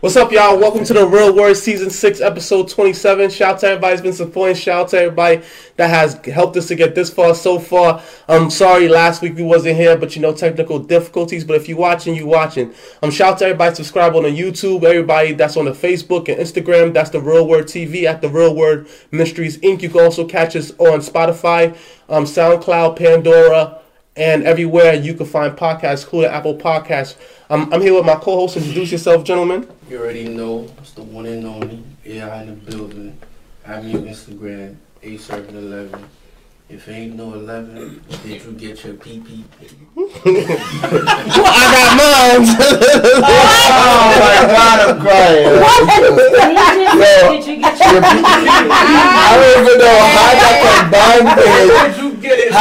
What's up, y'all? Welcome to the Real Word Season 6, Episode 27. Shout out to everybody who's been supporting. Shout out to everybody that has helped us to get this far so far. I'm sorry last week we wasn't here, but you know, technical difficulties. But if you're watching, you watching. Um, shout out to everybody subscribe on the YouTube, everybody that's on the Facebook and Instagram. That's the Real Word TV at the Real Word Ministries Inc. You can also catch us on Spotify, um, SoundCloud, Pandora, and everywhere you can find podcasts, including Apple Podcasts. Um, I'm here with my co-host. Introduce yourself, gentlemen. You already know it's the one and only AI in the building. I'm me on Instagram, A711. If ain't no 11, did you get your PP? I got mine. oh my god, I'm crying. Did you get your I don't even know how that combined with.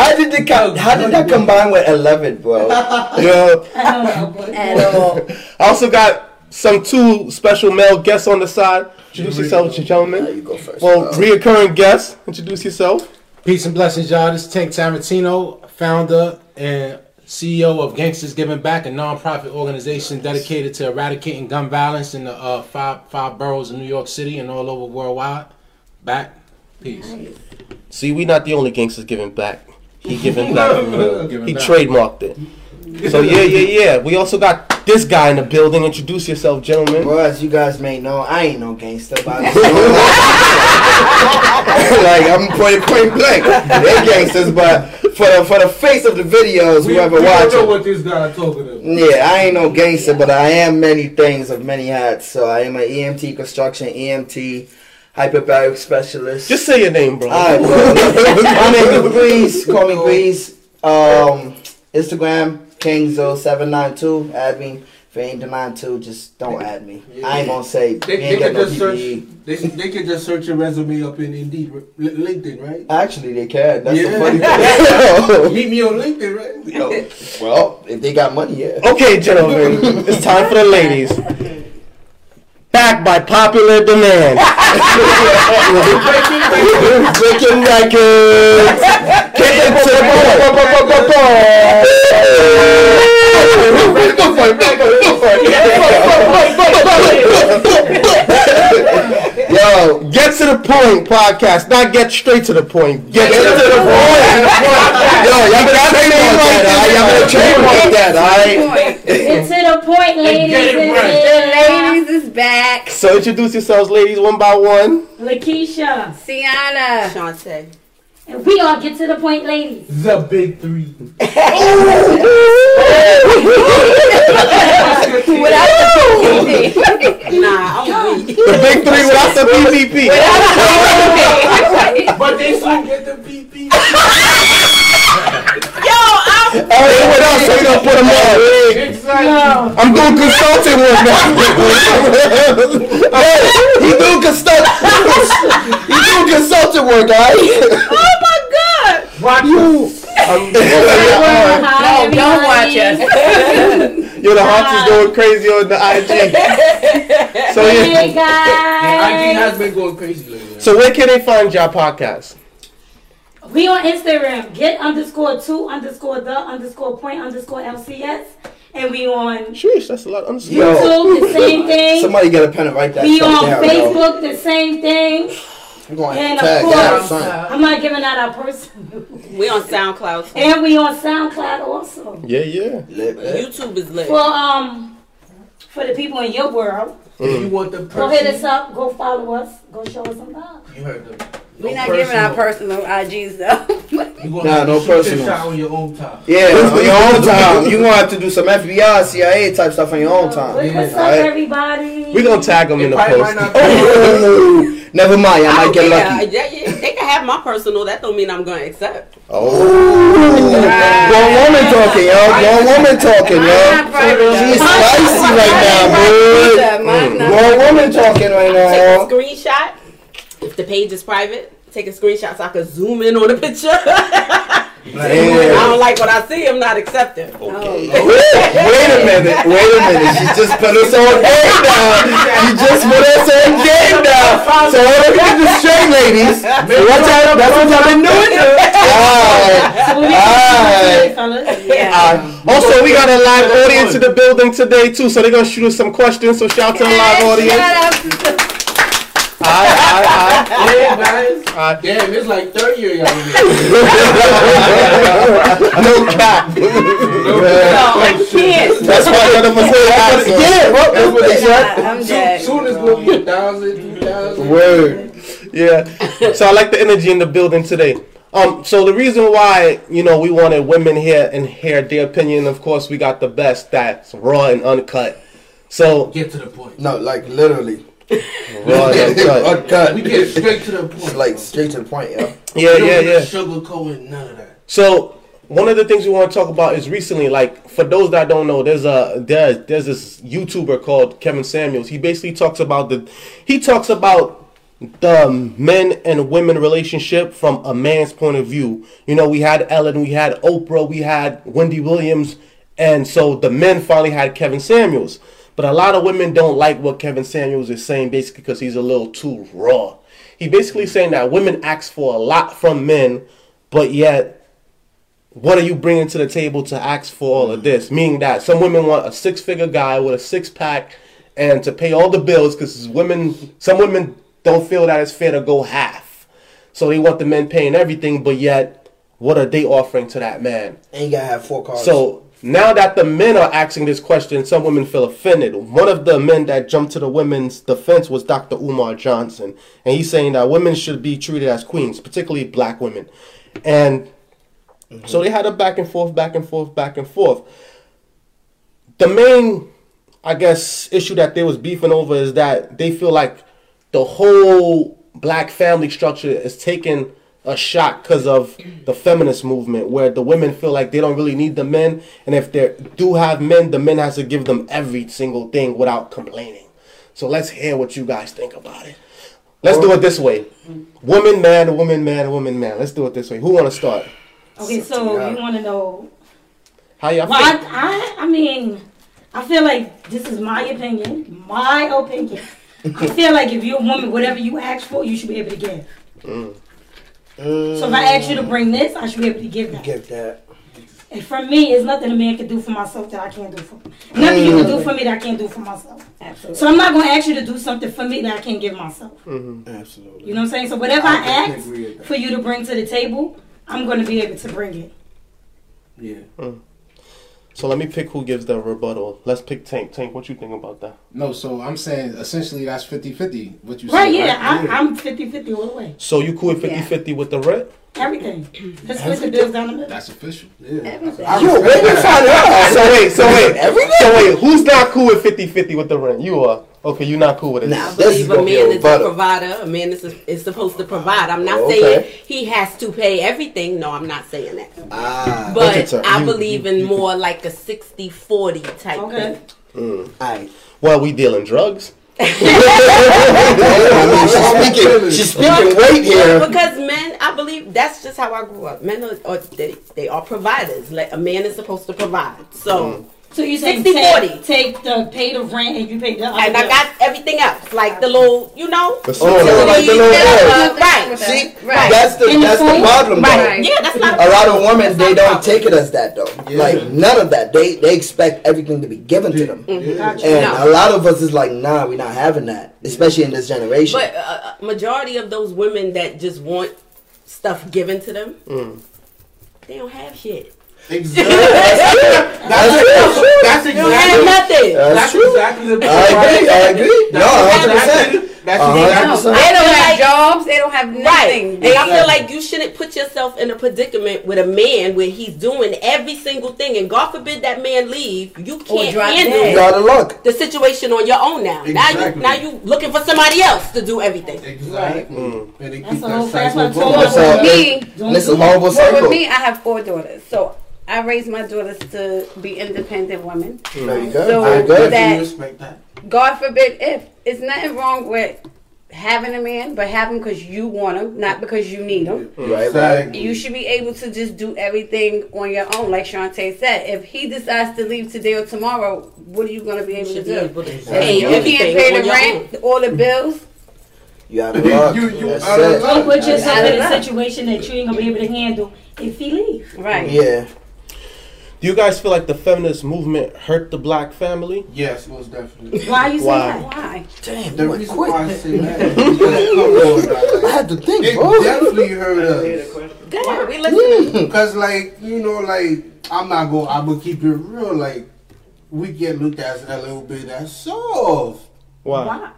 You get it? How did it com- How did that combine with eleven, bro? Yo, I don't know, At all. I also got some two special male guests on the side. Introduce yourself, gentlemen. You go first. Well, bro. reoccurring guest. Introduce yourself. Peace and blessings, y'all. This is Tank Tarantino, founder and CEO of Gangsters Giving Back, a nonprofit organization dedicated to eradicating gun violence in the uh, five five boroughs of New York City and all over worldwide. Back, peace. See, we not the only gangsters giving back. He giving back. Giving he back. trademarked it. So yeah, yeah, yeah. We also got this guy in the building. Introduce yourself, gentlemen. Well, as you guys may know, I ain't no gangster, but like I'm point point blank. They gangsters, but for the for the face of the videos, whoever we don't know watching, what this guy talking about. yeah, I ain't no gangster, but I am many things of many hats. So I am an EMT construction EMT hyperbaric specialist. Just say your name, bro. Alright, bro. My name is Breeze. Call me Breeze. Um, Instagram Kingzo792. Add me. If you ain't denying two, just don't add me. I ain't gonna say They, you they can no just search. They, they can just search your resume up in Indeed, LinkedIn, right? Actually, they can. That's Yeah. the funny thing. Meet me on LinkedIn, right? Yo, well, if they got money, yeah. Okay, gentlemen, it's time for the ladies. Back by popular demand. Breaking records. Get into the Yo, get to the point podcast, not get straight to the point. Get, to, the point. Yo, y'all better trademark that. Y'all better trademark that. All right. it's to the point, ladies. get it and right. gentlemen. Ladies is back. So introduce yourselves, ladies, one by one. Lakesha. Ciana. Shantae. And we all get to the point, ladies. The big three. Without the PPP. nah, I'm weak. The big three without the PPP. But they still get the PP. Hey, what else? So you don't put them on. Exactly. I'm doing consulting work now. hey, he doing consult. he doing consulting work, alright? Oh my god. Watch you. I'm, No, don't watch us. yo, the hearts is going crazy on the IG. So Hey, yeah. IG has been going crazy lately. So where can they find y'all podcast? We on Instagram. Get underscore two underscore the underscore point underscore LCS. and we on Sheesh, that's a lot. of understood. YouTube, the same thing. Somebody get a pen and write that We on down, yo. Facebook, the same thing. I'm going to And of course. I'm not giving out our personal. We on SoundCloud. too. And we on SoundCloud also. Yeah, yeah. Lit, lit. YouTube is lit. Well, um, for the people in your world, If you want the person, go hit us person, up, go follow us, go show us some love. you heard the. We're no not giving our personal IGs though. You gonna Nah, no personal. shot on your own time. Yeah, on your own time. You gonna have to do some FBI, CIA type stuff on your own time. What's up, Alright. everybody? We're gonna tag them in the post. not Oh, never mind. I I might get oh, care. lucky. Yeah, yeah, they can have my personal. That don't mean I'm going to accept. Oh, grown woman talking, yo. Grown woman talking, yo. She's spicy right now, boy. Mine's Grown woman talking right now, Take a screenshot. If the page is private, take a screenshot so I can zoom in on the picture. I don't like what I see. I'm not accepting. Oh. Wait, wait a minute, wait a minute. She just put us on game down. She just put us on game down. So let me get this straight, ladies. What y'all, that's what y'all been doing? Alright. So we Alright. can fellas. Yeah. Also, we got a live audience in the building today too, so they're gonna shoot us some questions. So shout out to the live audience. Alright, alright, Yeah, guys. alright. Damn, it's like 30 of y'all. No cap. No, I can't. That's why none of us are asking. Yeah, well, that's what they said. I'm Soon, dead. soon it's gonna be a thousand, two thousand. Word. Yeah. So I like the energy in the building today. Um, so the reason why, you know, we wanted women here and hear their opinion, of course, we got the best that's raw and uncut. So Get to the point. No, like literally. Raw and uncut. Uncut. We get straight to the point. Like straight to the point, yo. Yeah, yeah, yeah. Sugar none of that. So one of the things we want to talk about is recently, like for those that don't know, there's a there, there's this YouTuber called Kevin Samuels. He basically talks about the he talks about the men and women relationship from a man's point of view. You know, we had Ellen, we had Oprah, we had Wendy Williams, and so the men finally had Kevin Samuels. But a lot of women don't like what Kevin Samuels is saying, basically because he's a little too raw. He basically saying that women ask for a lot from men, but yet what are you bringing to the table to ask for all of this? Meaning that some women want a six figure guy with a six pack and to pay all the bills because women, some women don't feel that it's fair to go half. So they want the men paying everything, but yet what are they offering to that man? And you gotta have four cars. So now that the men are asking this question, some women feel offended. One of the men that jumped to the women's defense was Dr. Umar Johnson. And he's saying that women should be treated as queens, particularly black women. And so they had a back and forth, back and forth, back and forth. The main, I guess, issue that they was beefing over is that they feel like the whole black family structure is taking a shot because of the feminist movement, where the women feel like they don't really need the men, and if they do have men, the men has to give them every single thing without complaining. So let's hear what you guys think about it. Let's do it this way: woman, man, woman, man, woman, man. Let's do it this way. Who want to start? Okay, so you want to know? How y'all Well, feel? I, I, I mean, I feel like this is my opinion. My opinion. I feel like if you're a woman, whatever you ask for, you should be able to mm. Give. So if I ask you to bring this, I should be able to give that. Give that. And for me, it's nothing a man can do for myself that I can't do for me. Nothing you can do for me that I can't do for myself. Absolutely. So I'm not going to ask you to do something for me that I can't give myself. Mm-hmm. Absolutely. You know what I'm saying? So whatever I, definitely ask agree with that. for you to bring to the table, I'm going to be able to bring it. Yeah. Mm. So let me pick who gives the rebuttal. Let's pick Tank. Tank, what you think about that? No, so I'm saying essentially that's 50-50, what you say. Right, said. yeah, I, I'm 50-50 all the way. So you cool with 50-50 with the rent? Everything. Let's split the bills down the middle. That's official. Yeah. Everything. Yo, where you find out? So wait, so wait, Everything? so wait, who's not cool with 50-50 with the rent? You are. Okay, you're not cool with it. I This is believe a man a is a provider. A man is, is supposed to provide. I'm not Okay. saying he has to pay everything. No, I'm not saying that. Ah, But I You- believe in more like a 60-40 type Okay. thing. alright. Well, we dealing drugs. I mean, she's speaking. She's speaking weight here. Because men, I believe that's just how I grew up. Men are, are they, they are providers. Like a man is supposed to provide. So So you say 60, take, 40. take the pay the rent and you pay the other And I got everything else, like the little, you know, Oh, like the little uh, bill. right. See, Right. that's the In that's the phone? problem, though. Right. Yeah, that's not A lot of women they don't problem. take it as that though. Like none of that. They they expect everything to be given to them. Gotcha. And No. a lot of us is like, nah, we're not having that, especially in this generation. But uh, majority of those women that just want stuff given to them, they don't have shit. Exactly. That's That's true. That's They don't exactly. nothing. That's That's true. exactly the point. I agree. I agree. No, hundred percent. That's Uh-huh. exactly. Hundred percent. They don't have like- jobs. They don't have Right. nothing. And I feel like you shouldn't put yourself in a predicament with a man where he's doing every single thing, and God forbid that man leave, you can't drop handle dead. You gotta the situation on your own now. Exactly. Now you now you looking for somebody else to do everything. Exactly. And they That's keep the that whole fast cycle one. going. What's For up? me, This is horrible well, cycle. with me, I have four daughters, so I raised my daughters to be independent women. There you go. So I good. definitely that- respect that. God forbid if it's nothing wrong with having a man, but have him because you want him, not because you need him. Right, right. Exactly. You should be able to just do everything on your own, like Shantae said. If he decides to leave today or tomorrow, what are you going to be able to do? able to If pay you can't pay the rent, all the bills. You gotta look. You- you That's out of luck. Don't put yourself in a situation that you ain't gonna be able to handle if he leaves. Right. Yeah. Do you guys feel like the feminist movement hurt the black family? Yes, most definitely. Why you say that? Why? Damn, The you reason quick. why I say that is because, come on, I had to think, it bro. definitely hurt us. Go ahead, we listening. Cause like you know, like I'm not gonna, I'm gonna keep it real. Like we get looked at as a little bit as soft. Why? Why?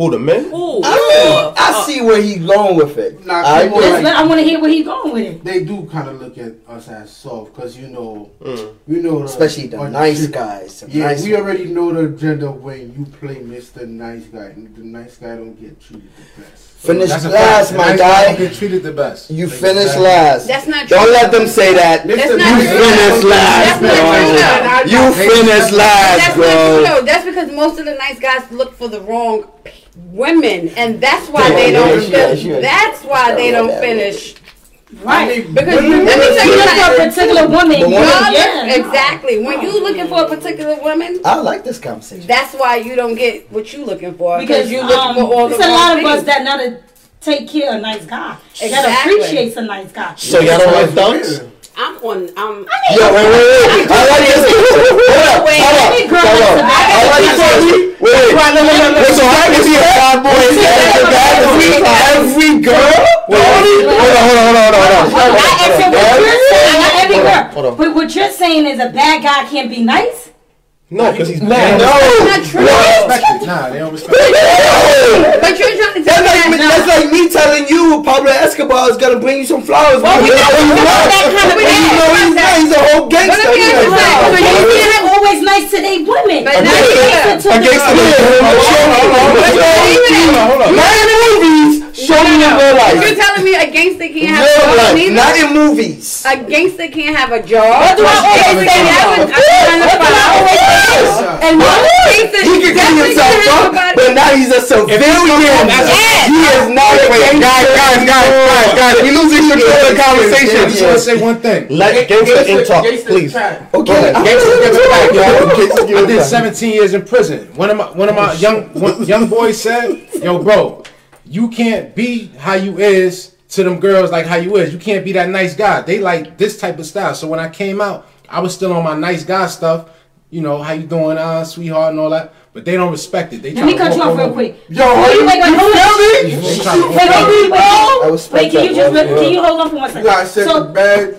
Who the men? Ooh, I, I see where he's going with it. Nah, I people agree. Let's let- I want to hear where he going with it. They do kind of look at us as soft, cause you know, Mm. you know, the, Especially the nice shit. guys. the Yeah, nice we ones. already know the agenda when you play Mr. Nice Guy. The nice guy don't get treated the best. Finish That's last, my Nice guy don't guy. Get treated the best. You finish Exactly. last. That's not true. Don't let them say that. Mr. That's You true. finish last, That's not true, bro. You finish last, That's not true bro. That's because most of the nice guys look for the wrong p- women, and that's why they Yeah, don't. yeah, yeah, yeah. That's why they don't finish. Right. Because women- you, let me tell You you look for a particular woman. But you- yeah, exactly. When you looking for a particular woman, I like this conversation. that's why you don't get what you looking for Because because you looking um, for all the it's a wrong lot of us things. that know to take care of a nice guy. That Exactly. appreciates a nice guy. So y'all don't like thugs? I'm on. I'm. Yo, wait, wait, wait. I like this. Hold up, Wait, hold up, every girl hold likes up. a bad I like this. Wait, wait. Wait, so how can be a bad boy and a bad every, every girl? Wait, hold on, hold on, hold on, hold on, hold on. Not every, what you're saying, not every Hold on, girl. hold on. But what you're saying is a bad guy can't be nice. No, because he's No, mad. not true. Respect it. Nah, they don't respect it. But you're trying to That's tell like, me me, that. that's like me telling you Pablo Escobar is gonna bring you some flowers. Well, we because know you know that kind of not. You know he's not. He's a whole gangster. But let me He's ask you a- something. But you can't always nice to their women. But A now gangster- you Listen to a the- gangster in Not in movies. Show me in real life. You're telling me a gangster can't have Real a job life, not in movies. A gangster can't have a job. What do I always say That now? was- What do I always? And what? Gangster He can clean himself up, but now he's a civilian. He is not a gangster. Guys, guys, guys, guys, guys, we losing control of the I conversation. just want to say one thing. Let gangster in talk, please. Okay, Gangsters give it back, yo. Gangsters I did 17 years in prison. One of my one of my young one, young boys said, "Yo, bro, you can't be how you is to them girls like how you is. You can't be that nice guy. They like this type of style." So when I came out, I was still on my nice guy stuff. You know how you doing, uh, sweetheart, and all that. But they don't respect it. They Let try me to cut you off real quick. Yo, Wait, are wait, you, wait, you hold on. feel me? They try to Wait, wait, all wait, wait. I respect Wait, can you just bro. can you hold on for one You gotta set the So, bag.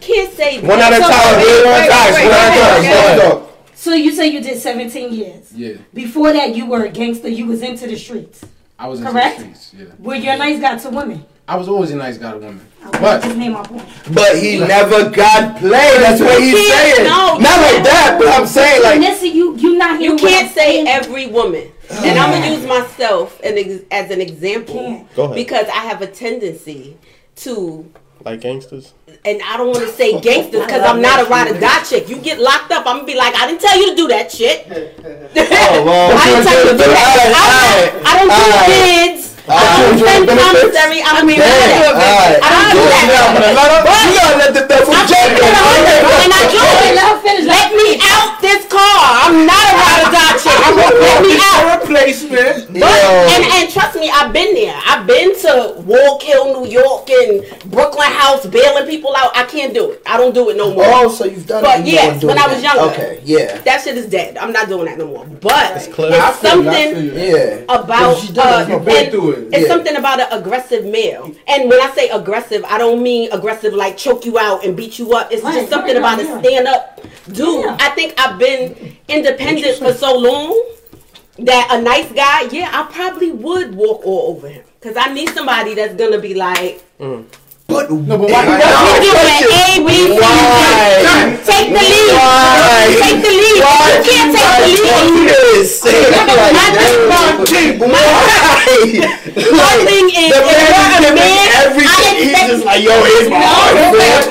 Can't say One at a So- time, wait, one wait, guys, wait, one at a time. wait, Go Hold ahead. up. so you say you did 17 years. Yeah, Before that, you were a gangster. You was into the streets. I was in Correct? the streets. Yeah, Were you a nice guy to women? I was always a nice guy to women. But just name my. But he never got played. That's what he's saying. no, Not like that, but I'm saying like Nessa, you you not You can't say saying. every woman. And I'm gonna use myself as an example Go ahead. because I have a tendency to, Like gangsters? and I don't want to say gangsters because I'm not a ride or die chick. You get locked up, I'm gonna be like, I didn't tell you to do that shit. Oh, well. I didn't tell you to do that. I don't, I don't do Alright. bids. I don't send commissary. I don't mean Damn, that. alright. I don't do that. gotta let- you gotta let the devil I'm jump keeping it this car. I'm not a ride or die chick. I'm gonna get me out. Replacement. But, and, and trust me, I've been there. I've been to Wallkill, New York, and Brooklyn House, bailing people out. I can't do it. I don't do it no more. Oh, so you've done but it. But yes, when I was younger. Okay, yeah. That shit is dead. I'm not doing that no more. But it's, it's something yeah. about uh. It. it's yeah. something about an aggressive male. And when I say aggressive, I don't mean aggressive like choke you out and beat you up. It's just something about a stand up dude. Yeah. I think I've been independent for so long that a nice guy, yeah, I probably would walk all over him. Cause I need somebody that's gonna be like, mm. But No, but why? what you doing? A, B, C, D. Why? Take the lead. Why? Take the lead. Why? You can't take the lead. do this? One thing is, The if man you're a is giving man, I everything. He's expect just like, yo, here's my heart. I man.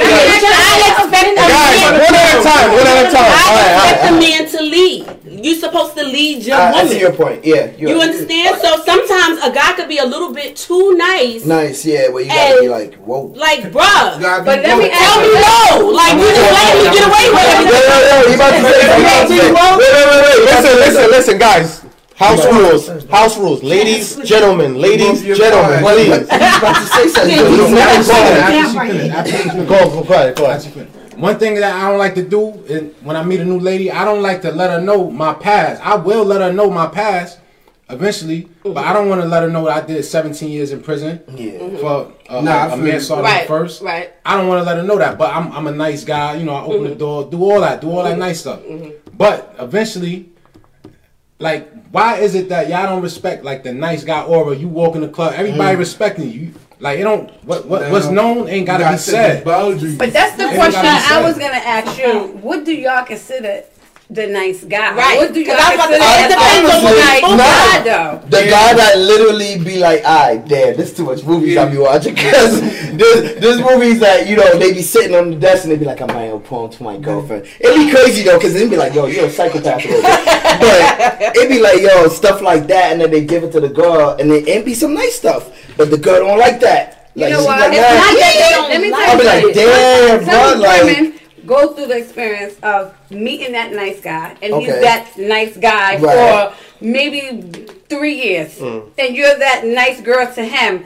expect a Guys, man. one at a time. One at a time. I All right, all expect right. a man to lead. You're supposed to lead your I, I woman. see your point. Yeah, you're you right. understand? So sometimes a guy could be a little bit too nice. Nice, yeah. Where you gotta be And- like, whoa. Like, bruh, Gotta be But let me good. tell me no. Like, you just letting me get away with it. yo, yo, you about to say something? You about to say- Wait, wait, wait, wait. Listen, listen, listen, guys. House rules. House rules. Ladies, gentlemen. Ladies, gentlemen. Please. He's about to say something. Yeah, He's you not said going. that. After she finish, after she finish. Go, go, go ahead, go ahead. One thing that I don't like to do is when I meet a new lady, I don't like to let her know my past. I will let her know my past eventually, but mm-hmm. I don't want to let her know that I did 17 years in prison Yeah. Mm-hmm. for uh, Nah, I a feel manslaughter Right, first. right. I don't want to let her know that, but I'm, I'm a nice guy. You know, I open Mm-hmm. the door, do all that, do all that mm-hmm. nice stuff. But eventually, like, why is it that y'all don't respect like the nice guy aura? You walk in the club, everybody respecting you. Like, it don't. What, what what's known ain't gotta be said. But that's the Ain't question I was gonna ask you. What do y'all consider the nice guy? Right. What do 'Cause I about to it the depends on what nice you- guy though? The guy that literally be like, alright, damn, this too much movies I be watching. Because there's, there's movies that, you know, they be sitting on the desk and they be like, I might have poem to my girlfriend. It'd be crazy though, because they'd be like, yo, you're a psychopath. a but it'd be like, yo, stuff like that. And then they give it to the girl and it it'd be some nice stuff. But the girl don't like that. You Like, know she what? like, It's not that they don't like tell I'll be like, damn, bro, like- women go through the experience of meeting that nice guy, and he's that nice guy Right. for maybe three years, mm. and you're that nice girl to him.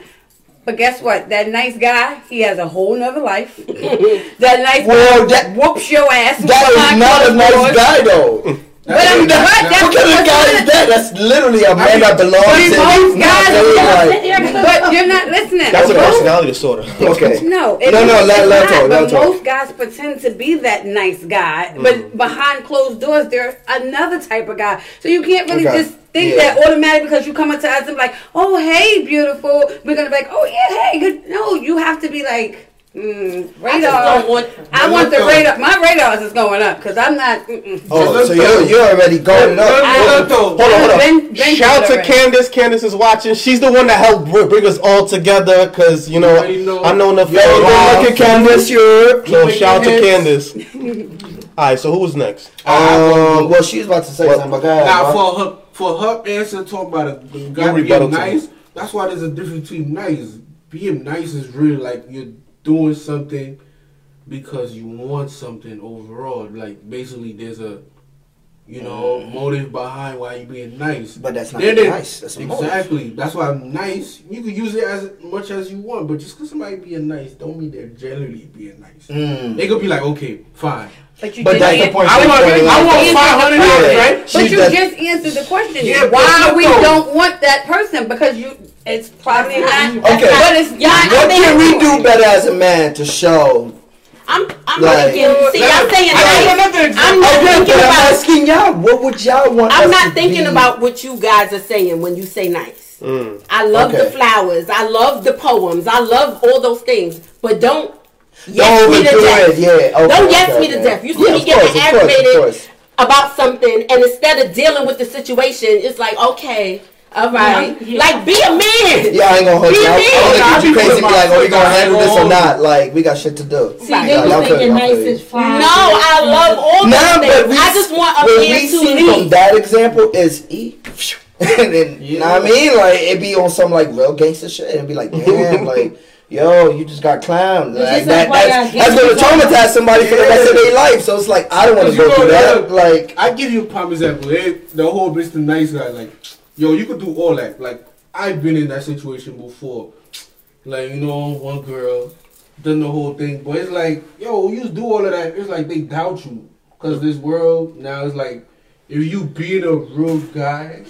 But guess what? That nice guy, he has a whole nother life. that nice Well, guy that- whoops your ass. That is not a nice guy though. But I'm That- but that's what kind of guy is that? That's literally a man that belongs But in. most guys really But you're not listening. That's a personality disorder. Okay. No, it No, no, is- let- it's let not, talk, let But talk. most guys pretend to be that nice guy, mm. but behind closed doors, they're another type of guy. So you can't really Okay. just think Yeah. that automatically because you come into us and be like, oh hey, beautiful. We're gonna be like, oh yeah, hey, good. No, you have to be like. Mm, I radar. want. I want the radar. My radars is going up because I'm not. Mm-mm. Oh, so you're, you're already going up. Hold on, hold on. Ben- Ben Shout did to already. Candace. Candace is watching. She's the one that helped bring us all together because you know You know. I know her for Yo, a good while. looking Candace, you're. So Make shout to your Candace. all right, so who was next? Um, well, she's about to say something, but go. Now for her for her answer talking about a guy Your rebuttal being to nice, that's why there's a difference between nice. Being nice is really like you're doing something because you want something overall. Like basically there's a you know motive behind why you being nice. But that's not Then nice. That's a motive. exactly. That's why I'm nice. You can use it as much as you want, but just because somebody being nice don't mean they're generally being nice. Mm. They could be like, okay, fine. But you But just that's the point. I want, I want five hundred dollars, right? But She you does- just answered the question. Yeah, why look we though. don't want that person because you it's probably not. Okay. but it's Yeah, not. What can we do better as a man to show? I'm. I'm Like- thinking. See, I'm saying. I nice. got another example. I'm not Okay, thinking about. asking y'all, what would y'all want? I'm us not to thinking be? about what you guys are saying when you say nice. Mm. I love the flowers. I love the poems. I love all those things. But don't yes Don't me to overdo death. it, yeah. Okay, don't yes okay, me to okay. death. You see Yeah, me of getting course, of course, of aggravated course. about something, and instead of dealing with the situation, it's like okay, all right, Yeah, yeah. like be a man. Yeah, I ain't gonna hold Be you. a I man. I I don't be you crazy be like, my oh, we gonna handle this or not? Like, we got shit to do. See, Like, they y'all was thinking y'all nice feel is me. fine. No, I love all those Nah, things. but we, I just want a what man to see from that example is E. and then, you know what I mean? Like, it'd be on some, like, real gangster shit. And be like, damn, like, yo, you just got clowned. But Like, that, that's, that's going to traumatize somebody for the rest of their life. So it's like, I don't want to go know, through yeah. that. Like, I give you a prime example. They, the whole Mr. Nice guy, like yo, you could do all that. Like I've been in that situation before. Like you know, one girl done the whole thing, but it's like, yo, you do all of that. It's like they doubt you because this world now is like, if you being a real guy,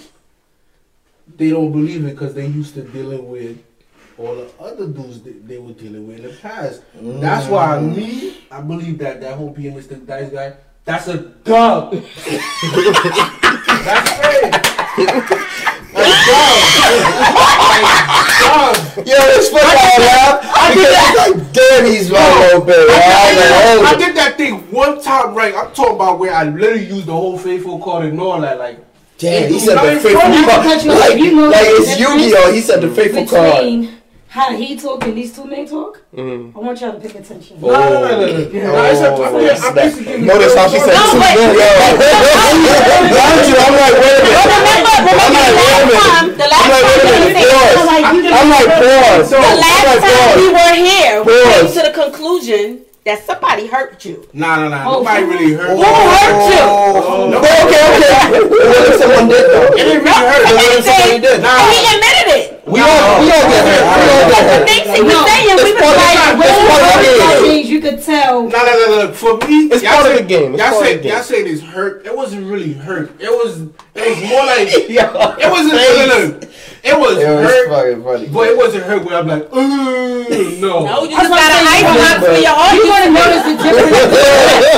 they don't believe it because they used to dealing with all the other dudes that they were dealing with in the past. That's why mm. me, I believe that that whole being Mr. Nice guy, that's a dub. that's it. That's dub. Yo, it's funny how I laugh because it's like, damn, he's my little bit. I, did, I oh, did that thing one time right. I'm talking about where I literally used the whole faithful card and all that. Like, damn, he said the even faithful funny. card. Like, like it's difference Yu-Gi-Oh. He said the faithful card. Between how he talk and these two men talk, Mm. I want y'all to pay attention. no, no, no, no, no. no. it's a- I'm I'm just giving you Notice how she said No, two but- men. Yo, you, I'm like, wait a minute. Remember, I'm remember like, the wait a last time, minute. the I'm last like, wait a time, minute. Pause. like, I'm like, pause. last like, time we were here, we came to the conclusion that somebody hurt you. Nah, nah, nah. Oh, Nobody really hurt. You. Who hurt you? Oh, okay, okay. What if someone did though? It didn't really hurt. What if somebody did? And he admitted it. We all, we all get hurt. We all get The hurt. things he was saying, we it's was part of like, the- well, it's part of the things you could tell. No, no, no, no. For me, It's y'all part of the game. Y'all say, game. y'all say this hurt. It wasn't really hurt. It was, it was more like, it wasn't. No, no, no. It was It was hurt, fucking funny. but it wasn't hurt where I'm like, uh, no. no, you just got I'm an ice for your heart. You want to notice the difference?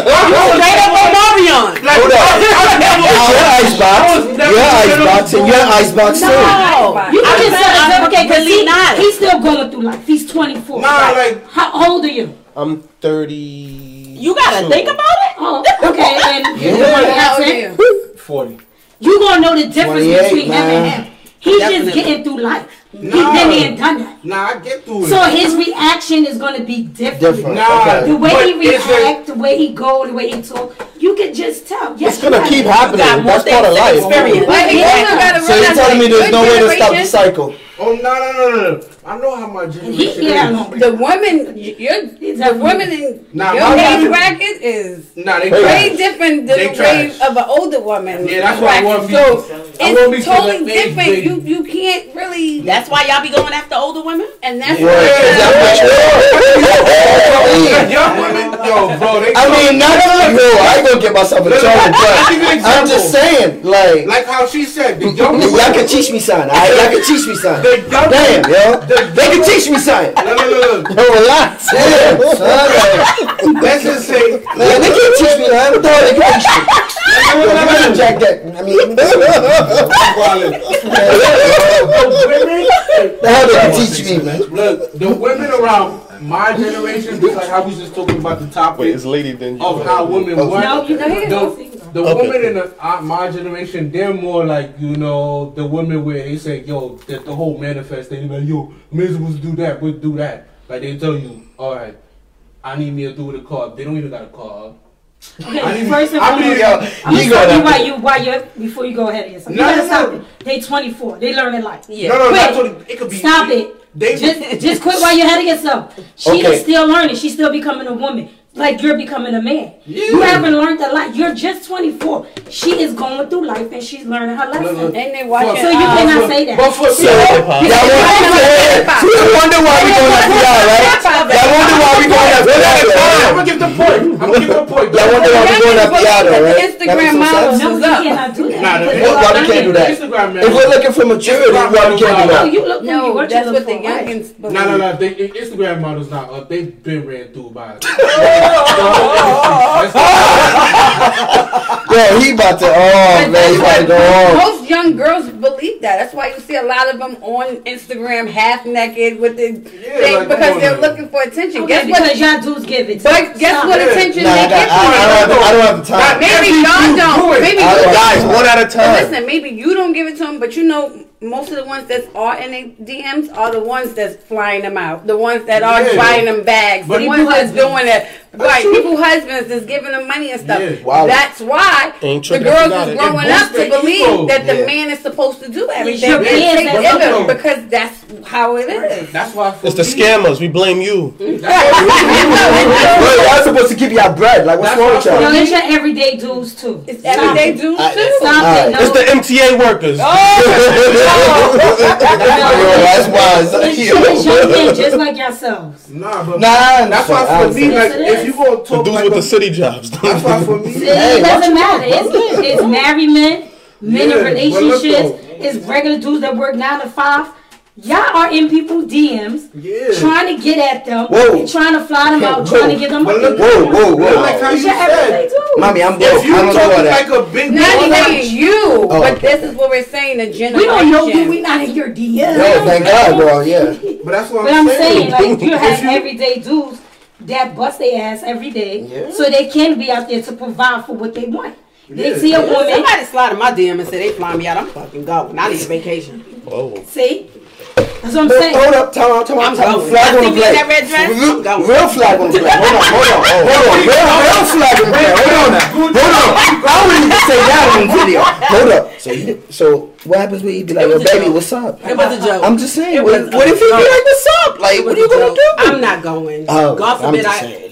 Straight up on Marion. Like, Hold up. I, I never, Your icebox. I was never Your icebox and your icebox too. No. You can I'm just tell not- it's okay I'm because really he, not. he's still going through life. He's 24. Nah, like, How old are you? I'm 30. You gotta think about it. Oh, okay. And you Yeah. want to How old are 40. You gonna know the difference 28, between him and him. He's Definitely. just getting through life. He's Nah. been there and done that. Nah, I get through it. So his reaction is gonna be different. Different. Nah, Okay. The way but he it's a- react, the way he go, the way he talk, you can just tell. Yes, It's gonna keep it. happening. That's part of life. experience. But he Yeah. also gotta So you're telling me there's no way to stop the cycle? Oh, no, no, no, no, no. I know how my generation He, yeah, is. no, The women, your the definitely- women in Nah, your age women- bracket is Nah, they Hey. way trash. different They than the way of an older woman. Yeah, that's why I want me- So I want me it's to totally different. You you can't really, That's why y'all be going after older women. and that's Yeah, why. is that what Young women, yo, bro, they I mean, not yo, I ain't gonna get myself in Look, trouble, I'll give you an but I'm just saying, like, like how she said, the young y'all women, can teach me something. Alright, y'all can teach me something. the young Damn, yo, the they can teach me something. No, no, no, no. Relax. Damn, son. Let's just say, man, they can't teach me that. What the hell they can teach me? Yo, you better jack that. I mean, the hell they can teach me, man. look, the women around my generation, just like how we just talking about the topic Wait, it's lady then of how women Oh, want. No, you No, you the, the Okay. women in the, uh, my generation, they're more like you know the women where they say, "Yo, the, the whole manifest thing." Like, "Yo, men supposed to do that, but do that." Like they tell you, "All right, I need me to do with a car." They don't even got a car. Okay, I Okay, need- first and I foremost, Yo, I'm he gonna stop you while up. you while you before you go ahead of yourself. No, you gotta no, stop no. it. They 24. They learning life. Yeah. No, no, Quit. that's what it, it could be. Stop it. They Just just quit while you're ahead of yourself. She Okay. is still learning. She's still becoming a woman. Like you're becoming a man. You Yeah. haven't learned a lot. You're just 24. She is going through life and she's learning her lesson. Look, look. And they watching. So you um, cannot say that. But for So, me, y'all want, so you wonder why we going after y'all, right? Y'all wonder why we going after y'all, I'm gonna give the point. I'm gonna give the point. Y'all wonder why we going after y'all, right? The That Instagram models no, is you up. cannot do that. Nah, you're Why we can't do that? Instagram man. If we're looking for maturity, why we can't do No, that? you look No, that's you what look the for, right? youngins. No, no, no. The Instagram models not up. They've been ran through by. Yo, he about to, oh man, he about to go on. Most young girls believe that. That's why you see a lot of them on Instagram half naked with the thing like, because they're on. looking for attention. Okay, guess because what? y'all dudes give it. But guess Stop. what Yeah. attention Nah, they got, give I, I, you? don't have the, I don't have the time. Maybe y'all dude don't. do. Maybe I you don't- Guys, one at a But time. listen, maybe you don't give it to them, but you know most of the ones that are in the DMs are the ones that's flying them out, the ones that are Yeah. buying them bags, But the ones that's doing that. Right, people husbands is giving them money and stuff. Yeah. Wow. That's why Ain't the girls is growing It up to believe ego. that the Yeah. man is supposed to do everything. your and kids take that care of look them though. because that's how it is. That's why. It's the scammers. We blame you. Well, y'all supposed to keep y'all bread. Like, what's That's wrong with what y'all? it's your everyday dudes too. It's everyday dudes I- too. Stop Alright. it. No. It's the MTA workers. Oh! Yo, that's wise. It's it's young men just like yourselves. Nah, but Nah, that's why for me, like, it if you gonna The talk dudes like with a, the city jobs. that's why for me. It, Hey, it doesn't matter. It's, it's married men, men Yeah, in relationships, it's regular dudes that work nine to five. Y'all are in people's DMs Yeah. trying to get at them Whoa. and trying to fly them out, Whoa. trying to get them But money. look- Whoa, whoa, But like whoa. how you your everyday said. Mommy, I'm broke. if you I don't do all talking that. like a big Not even you, Oh, but okay. this is what we're saying. The generation. We don't know you. We not in your DMs. Yo, thank God, bro. Yeah. but that's what But I'm saying, like, you have everyday dudes that bust their ass every day, Yeah. so they can be out there to provide for what they want. They Yeah. see a woman, Somebody slide in my DM and say they fly me out. I'm fucking going. I need a vacation. Whoa. see? That's what I'm Hold up, time out, time out, I'm time out. Flag on the me in plate. that red dress, Real, I'm going. real flag on the plate. Hold on, hold on, hold on. Real, real flag on the plate. Hold on now. Hold on. I wouldn't even say that on video. Hold up. So, you, so what happens when you be like, yo, baby, joke. what's up? It was a joke. I'm just saying. What, what if he be like, what's up? Like, what are you gonna do? I'm not going. Oh, God forbid I.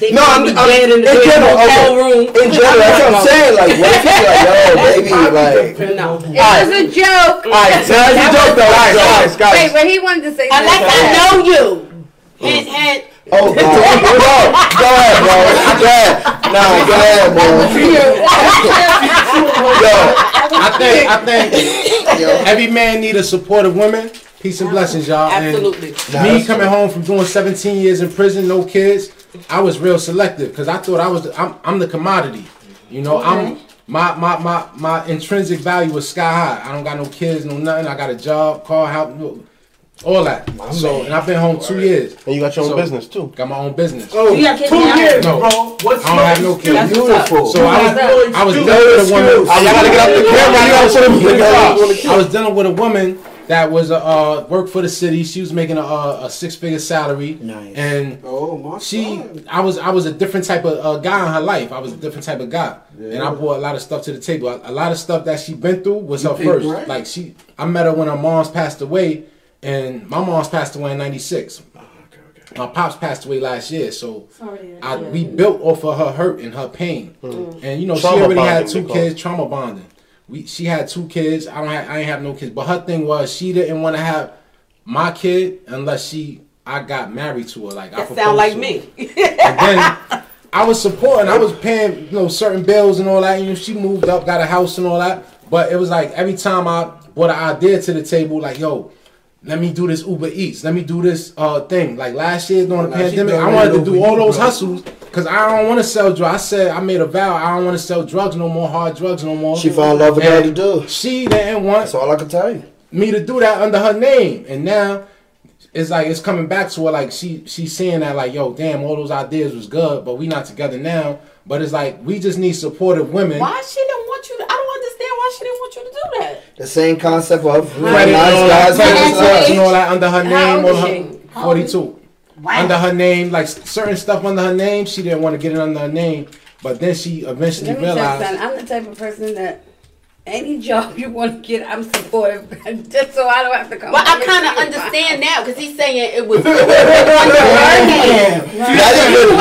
saying. They No, I'm, be I'm in the in general. hotel Okay. room. In general, that's what I'm saying. Like, what if he be like, yo, baby, like. No. It was a joke. All right, tell us a joke though. All right, guys, Wait, guys. but he wanted to say Unless something. I know you. Oh. Hint, hint. Oh, God. Go, go ahead, bro. Go ahead. Nah, go ahead, bro. Yo, I think I think yo. every man need a supportive woman. Peace and blessings, y'all. And Absolutely. Nah, me coming home from doing 17 years in prison, no kids, I was real selective because I thought I was the, I'm, I'm the commodity. You know, I'm my, my my my intrinsic value was sky high. I don't got no kids, no nothing. I got a job, car, house, all that. So and I've been home two years. And you got your own So- business too. Got my own business. Oh, You got kids two now? years, No. bro. What's I don't have no kids. That's what's up. Beautiful. So I was I was dealing with a woman. excuse. y'all gotta get out the camera. You gotta put him in the car. I was dealing with a woman that was a uh, worked for the city. She was making a, a, a six figure salary, Nice. and Oh my she, God. I was, I was a different type of uh, guy in her life. I was a different type of guy, and I brought a lot of stuff to the table. A, a lot of stuff that she been through was her first. rent? Like she, I met her when her mom's passed away, and my mom's passed away in '96. My pops passed away last year, so Sorry. I, we built off of her hurt and her pain. And you know, Trauma she already had two kids, trauma bonding. We she had two kids. I don't have, I ain't have no kids. But her thing was she didn't want to have my kid unless she I got married to her. Like I That proposed sound like to me. And then I was supporting. I was paying you know certain bills and all that. You know, she moved up, got a house and all that. But it was like every time I brought an idea to the table, like yo, let me do this Uber Eats. Let me do this uh thing. Like last year during the Nah, pandemic, I wanted to Uber do all those bro. hustles because I don't want to sell drugs. I said I made a vow. I don't want to sell drugs no more, hard drugs no more. She found love with her to do. She didn't want That's all I can tell you. me to do that under her name, and now it's like it's coming back to her. Like she she's saying that like, yo, damn, all those ideas was good, but we not together now. But it's like we just need supportive women. Why she didn't want you to? I don't understand why she didn't want you to do that. The same concept of Credit nice and guys. credit How and old stuff is and all that under her name. old on is her, she? Forty-two. Under her name, like certain stuff under her name, she didn't want to get it under her name. But then she eventually Let me tell you realized. something. I'm the type of person that any job you want to get, I'm supportive, just so I don't have to come. But I kind of and see you. understand now because he's saying it was, it was under her name. That is good.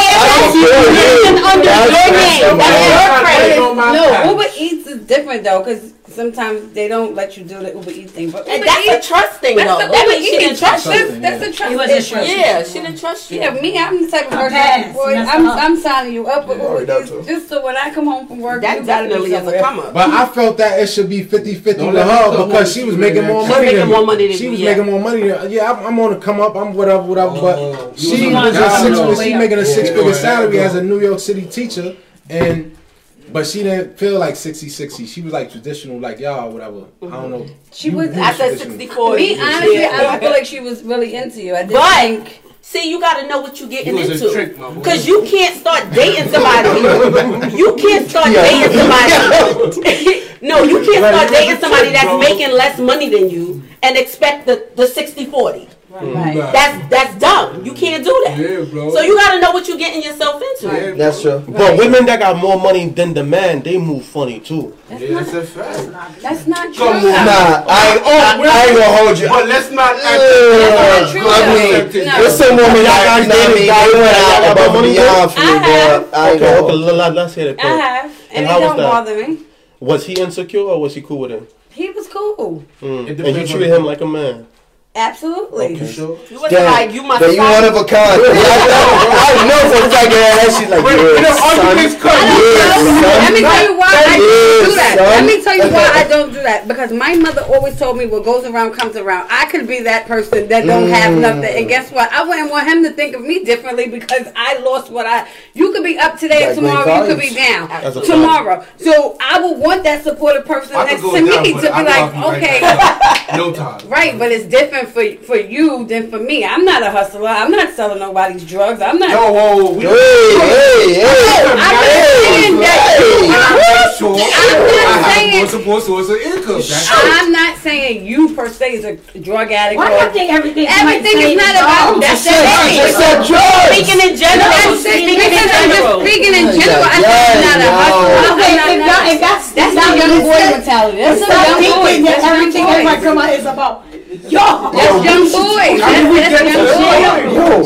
It's under your name. That's your credit. No, Uber Eats is different though, because sometimes they don't let you do the Uber Eats thing. But And Uber that's a trust thing, that's though. the That Uber means she didn't trust you. that's a It trust wasn't issue. trust. Yeah, she didn't trust you. Yeah, me, I'm the type of Her person. past Boy, messed I'm, up. I'm signing you up with Yeah, Uber Eats, just so when I come home from work, That you got me definitely is a somewhere. come up. But I felt that it should be 50-50 Don't with her her because she was making man. more She's money making than more me. money than she was making more money yeah. I'm, I'm on the come up. I'm whatever, whatever. But you she was was a six. down Was low. she making a six-figure salary as a New York City teacher and. But she didn't feel like 60-60. She was like traditional, like y'all, whatever. I don't mm-hmm. know. She You- was- you I said traditional. 60 40. Me, honestly, I don't feel like she was really into you. I didn't But- think. See, you got to know what you're getting It was a into. trick, my boy. Because you can't start dating somebody. you can't start dating somebody. no, you can't start dating somebody that's making less money than you and expect the, the 60 40. Right. That's that's dumb. You can't do that. Yeah, bro. So you gotta know what you're getting yourself into. That's true. But women that got more money than the man, they move funny too. Yeah, that's a fact. That's not true. Come on. Nah, I, Oh, I, I ain't gonna hold you. But let's not act. Uh, true, I mean. No. there's some women that guys you know what I dated mean, guys that went y'all out got above money and beyond I have. but I Okay, okay, let, let's hear it. I have, And and, it was don't bother me. Was he insecure or was he cool with him? He was cool. Mm. And you depends treated him like a man. Absolutely. You sure? You wasn't Damn, like you must then you one of a kind. Yeah, I know, I know for a fact that that shit like, Wait, yeah, you know, son. arguments cut. Yeah, son. Let me tell you why I don't do that. son. Let me tell you why I don't do that. Because my mother always told me what goes around comes around. I could be that person that don't have Mm. nothing. And guess what? I wouldn't want him to think of me differently because I lost what I you could be up today and tomorrow you could be down. That's a Tomorrow. So I would want that supportive person next to me to be like, I'll be right okay. No time. Right, but it's different for for you than for me. I'm not a hustler. I'm not selling nobody's drugs. I'm not. Yo, whoa, whoa, we Hey, hey, hey. I'm not saying that. I'm not sure. I'm not I have saying- multiple sources of income. That's it. I'm not saying you per se is a drug addict. Why do or- you think everything? Everything somebody is say not about wrong? that. She said, she just said drugs. Speaking in general. That's it. Speaking in Because I'm just general. speaking in general. I Yeah, said I'm not a hustler. Okay, if not- that- if that's That's if young boy mentality. That's a young boy. thinking that That's young everything boy. everybody come out is about yo. That's young boy. How did we That's get that's to young this boy. Yo,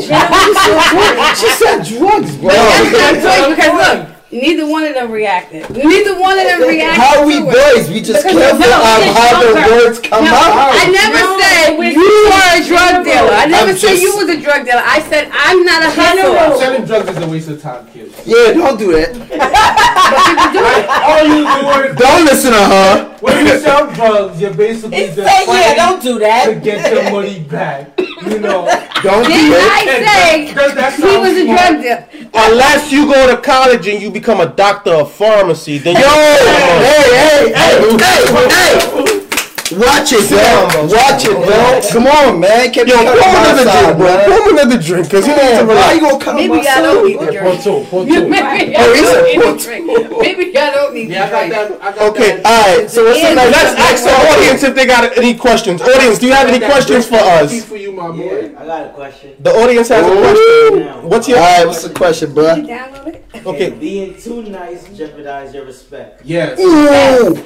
she said drugs, bro. That's young boy because look, neither one of them reacted. Neither one of them reacted. How are we to boys? We just Because careful no, of how the younger. words come No, out. I never No, said you were a drug dealer. I never I'm said you was a drug dealer. I said I'm not a General. hustler. Selling drugs is a waste of time, kids. Yeah, don't do that. All you doing Don't listen to her. when you sell drugs, you're basically He just said, yeah, don't do that to get your money back. You know. Don't do Didn't that. I say Does that he was a smart? drug dealer? Unless you go to college and you become a doctor of pharmacy, then Yo, you hey, hey, hey, hey, hey. Watch it, bro. Watch it, bro. Come on, man. Can't Yo, pour on another side, drink, bro. Pour him another drink, cause he needs to Man, why you gonna come on Maybe my I don't oh, need to Pour drink. two, pour two. Maybe I Oh, don't need put to drink. Maybe I don't need Yeah, I got that. I got Okay, that. all right. So what's Yeah, the? Let's ask the audience if they got any questions. Audience, do you have any questions for us? For you, my boy. I got a question. The audience has a question. What's your? All right, what's the question, bro? You download it? Okay. Can being too nice jeopardize your respect? Yes. Ooh.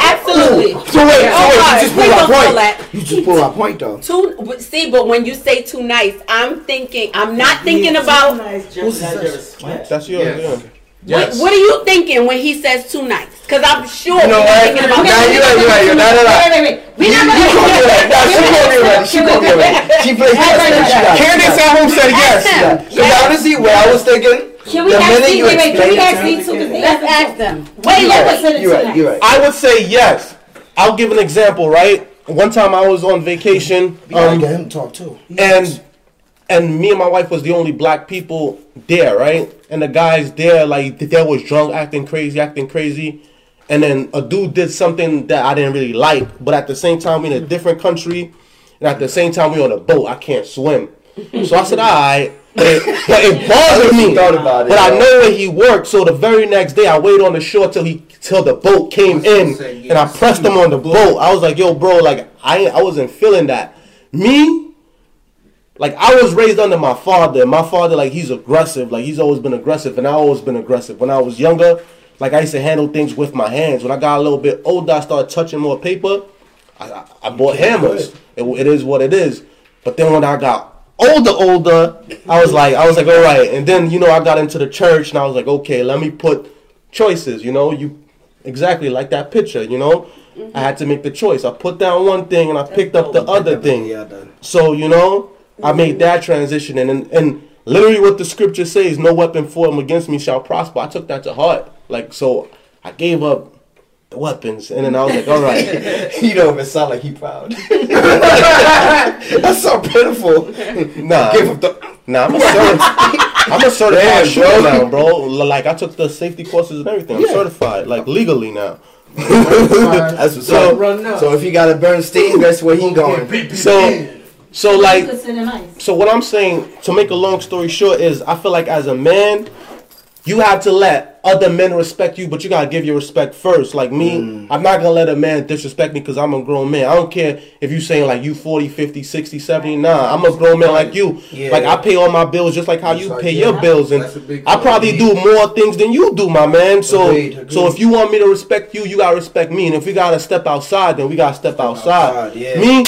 Absolutely. So wait, so wait, Oh, you just please pulled my point. that. You just pulled my point, though. Too but see, but when you say too nice, I'm thinking. I'm not Being thinking too about. nice jeopardize your respect. That's yours. Yes. Yeah. What, what are you thinking when he says too nice? Because I'm sure You know you're thinking about. Nah, you're right, you're right. You're not Wait, wait, wait. We You, not you gonna- called me right. Nah, she called me right. She called me right. She plays Right, right, yes, Candace at home said yes. Ask Because honestly, what I was thinking, Can we the ask these? you Wait, wait. Can we ask these two? 'Cause they Let's ask them. Wait, you're let right. us send it You're right. You're right. I would say yes. I'll give an example, right? One time I was on vacation, We gotta um, get him to talk too. and and me and my wife was the only black people there, right? And the guys there, like they was drunk, acting crazy, acting crazy. And then a dude did something that I didn't really like, but at the same time we in a different country, and at the same time we on a boat. I can't swim, so I said, "All right." But it, but it bothered me. Thought about it, but I know where he worked, so the very next day I waited on the shore till he till the boat came in, Say, and I pressed him on the boat. I was like, "Yo, bro, like I I wasn't feeling that." Me, like I was raised under my father. My father, like he's aggressive. Like he's always been aggressive, and I always been aggressive. When I was younger, like I used to handle things with my hands. When I got a little bit older, I started touching more paper. I, I, I bought hammers. It, it is what it is. But then when I got older, older, I was like, I was like, all right. And then you know, I got into the church, and I was like, okay, let me put choices. You know, you exactly like that picture. You know, I had to make the choice. I put down one thing, and I picked up the other thing. Yeah, done. So you know, I mm-hmm. made that transition, and and, and literally what the scripture says, "No weapon formed against me shall prosper." I took that to heart. Like so, I gave up the weapons, and then I was like, "All right, You don't even sound like he proud. That's so pitiful. nah, Give him the. nah, I'm a certified, I'm a certified Damn, shooter bro. now, bro. Like I took the safety courses and everything. I'm certified, like legally now. That's what's So- up. Run now. So if you got a Bernstein, that's where he going. So, so like So what I'm saying, to make a long story short, is I feel like as a man, you have to let other men respect you, but you gotta give your respect first. Like me, Mm. I'm not gonna let a man disrespect me because I'm a grown man. I don't care if you saying like you 40, 50, 60, 70. Nah, I'm a grown man like you. Yeah. Like I pay all my bills just like how you like, pay yeah, your bills, and that's a big I probably do more things than you do, my man. So, Agreed, agreed. so if you want me to respect you, you gotta respect me. And if we gotta step outside, then we gotta step outside. outside, yeah. Me,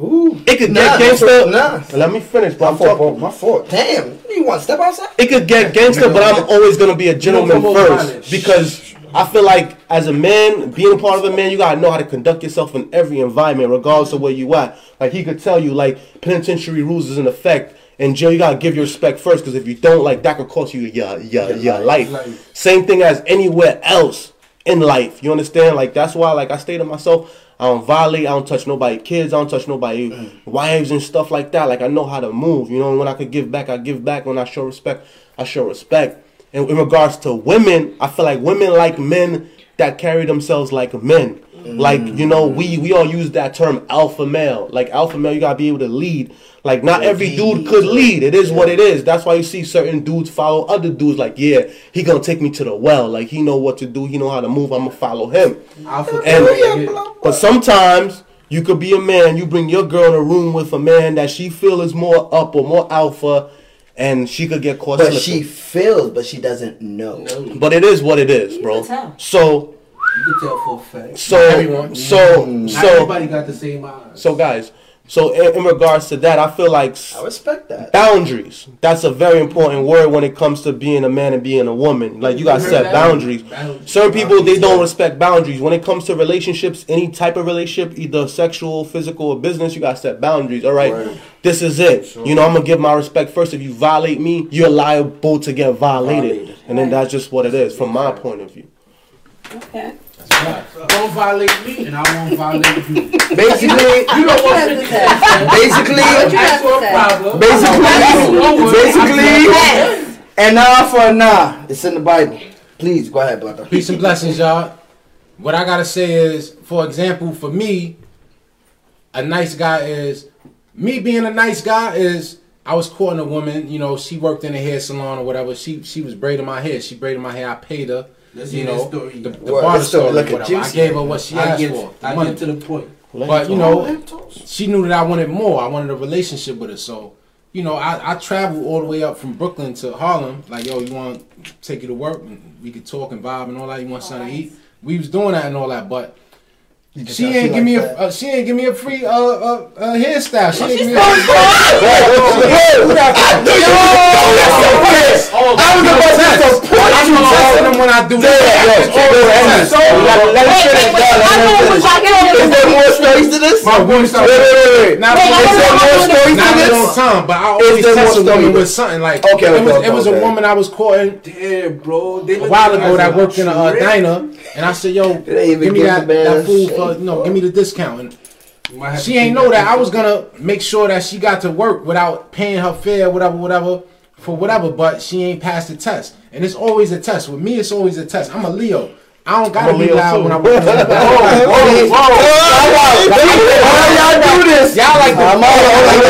Ooh. it could Nah, get gangster. nah. Let me finish, bro. My I'm fault, bro. talking. My fault. Damn. You want to step outside? It could get gangster, but I'm always gonna be a gentleman first because I feel like as a man, being a part of a man, you gotta know how to conduct yourself in every environment, regardless of where you at. Like he could tell you, like penitentiary rules is in effect. In jail, you gotta give your respect first, because if you don't, like that could cost you your your your life. life. Same thing as anywhere else in life. You understand? Like that's why, like I stay to myself. I don't violate. I don't touch nobody kids. I don't touch nobody mm. wives and stuff like that. Like I know how to move. You know, when I could give back, I give back. When I show respect, I show respect. And in regards to women, I feel like women like men that carry themselves like men. Like you know, we we all use that term alpha male. Like alpha male, you gotta be able to lead. Like not every dude could lead. It is what it is. That's why you see certain dudes follow other dudes. Like yeah, he gonna take me to the well. Like he know what to do. He know how to move. I'm gonna follow him. Alpha And but sometimes you could be a man. You bring your girl in a room with a man that she feel is more up or more alpha, and she could get caught But slipping. she feels, but she doesn't know. But it is what it is, bro. can tell. So You can tell for a fact. so everyone. so mm. so everybody got the same eyes. so guys. So in, in regards to that, I feel like I respect that. boundaries. That's a very important word when it comes to being a man and being a woman. Like you gotta set boundaries. Certain people they don't respect boundaries. When it comes to relationships, any type of relationship, either sexual, physical, or business, you gotta set boundaries. All right, Right. this is it. You know, I'm gonna give my respect first. If you violate me, you're liable to get violated, Violated. and then that's just what it is from my point of view. Okay. Don't violate me, and I won't violate you. Basically, You don't want to basically, ask for a problem. basically, basically, and now for a nah. It's in the Bible. Please go ahead, brother. Peace and blessings, y'all. What I gotta say is, for example, for me, a nice guy is me being a nice guy is I was courting a woman, you know, she worked in a hair salon or whatever. She she was braiding my hair. She braided my hair. I paid her. Let's you know, story. the, the Word, barber this story story, looking whatever. I juicy. gave her what she I asked get, for. I money. get to the point. But you know, she knew that I wanted more. I wanted a relationship with her. So, you know, I, I traveled all the way up from Brooklyn to Harlem. Like, yo, you want to take you to work and we could talk and vibe and all that. You want something to eat? We was doing that and all that, but she ain't she give me like a uh, she ain't give me a free uh uh, uh hairstyle. She ain't give me a I knew you was I was about to support I'm you, gonna ask bro. them when I do Yeah, yeah, that. yeah. So, let me finish, dog. Let me finish. Is there more stories to this? My voice Wait, wait, wait, wait. Not Is there more stories not to a long this? time, but I Is always there test a more story woman to with this? something like Okay, it was okay, it was okay. a woman I was courting Damn, bro. They a look while at ago you that as worked in a uh, trick. diner, and I said, "Yo, They ain't even give me give that, the man that food shit. For you know, give me the discount." And You might have she ain't know that I was gonna make sure that she got to work without paying her fare, whatever, whatever, for whatever. But she ain't passed the test, and it's always a test. With me, it's always a test. I'm a Leo. I don't gotta be loud too. when I work. Y'all do this. Y'all like the I'm all like the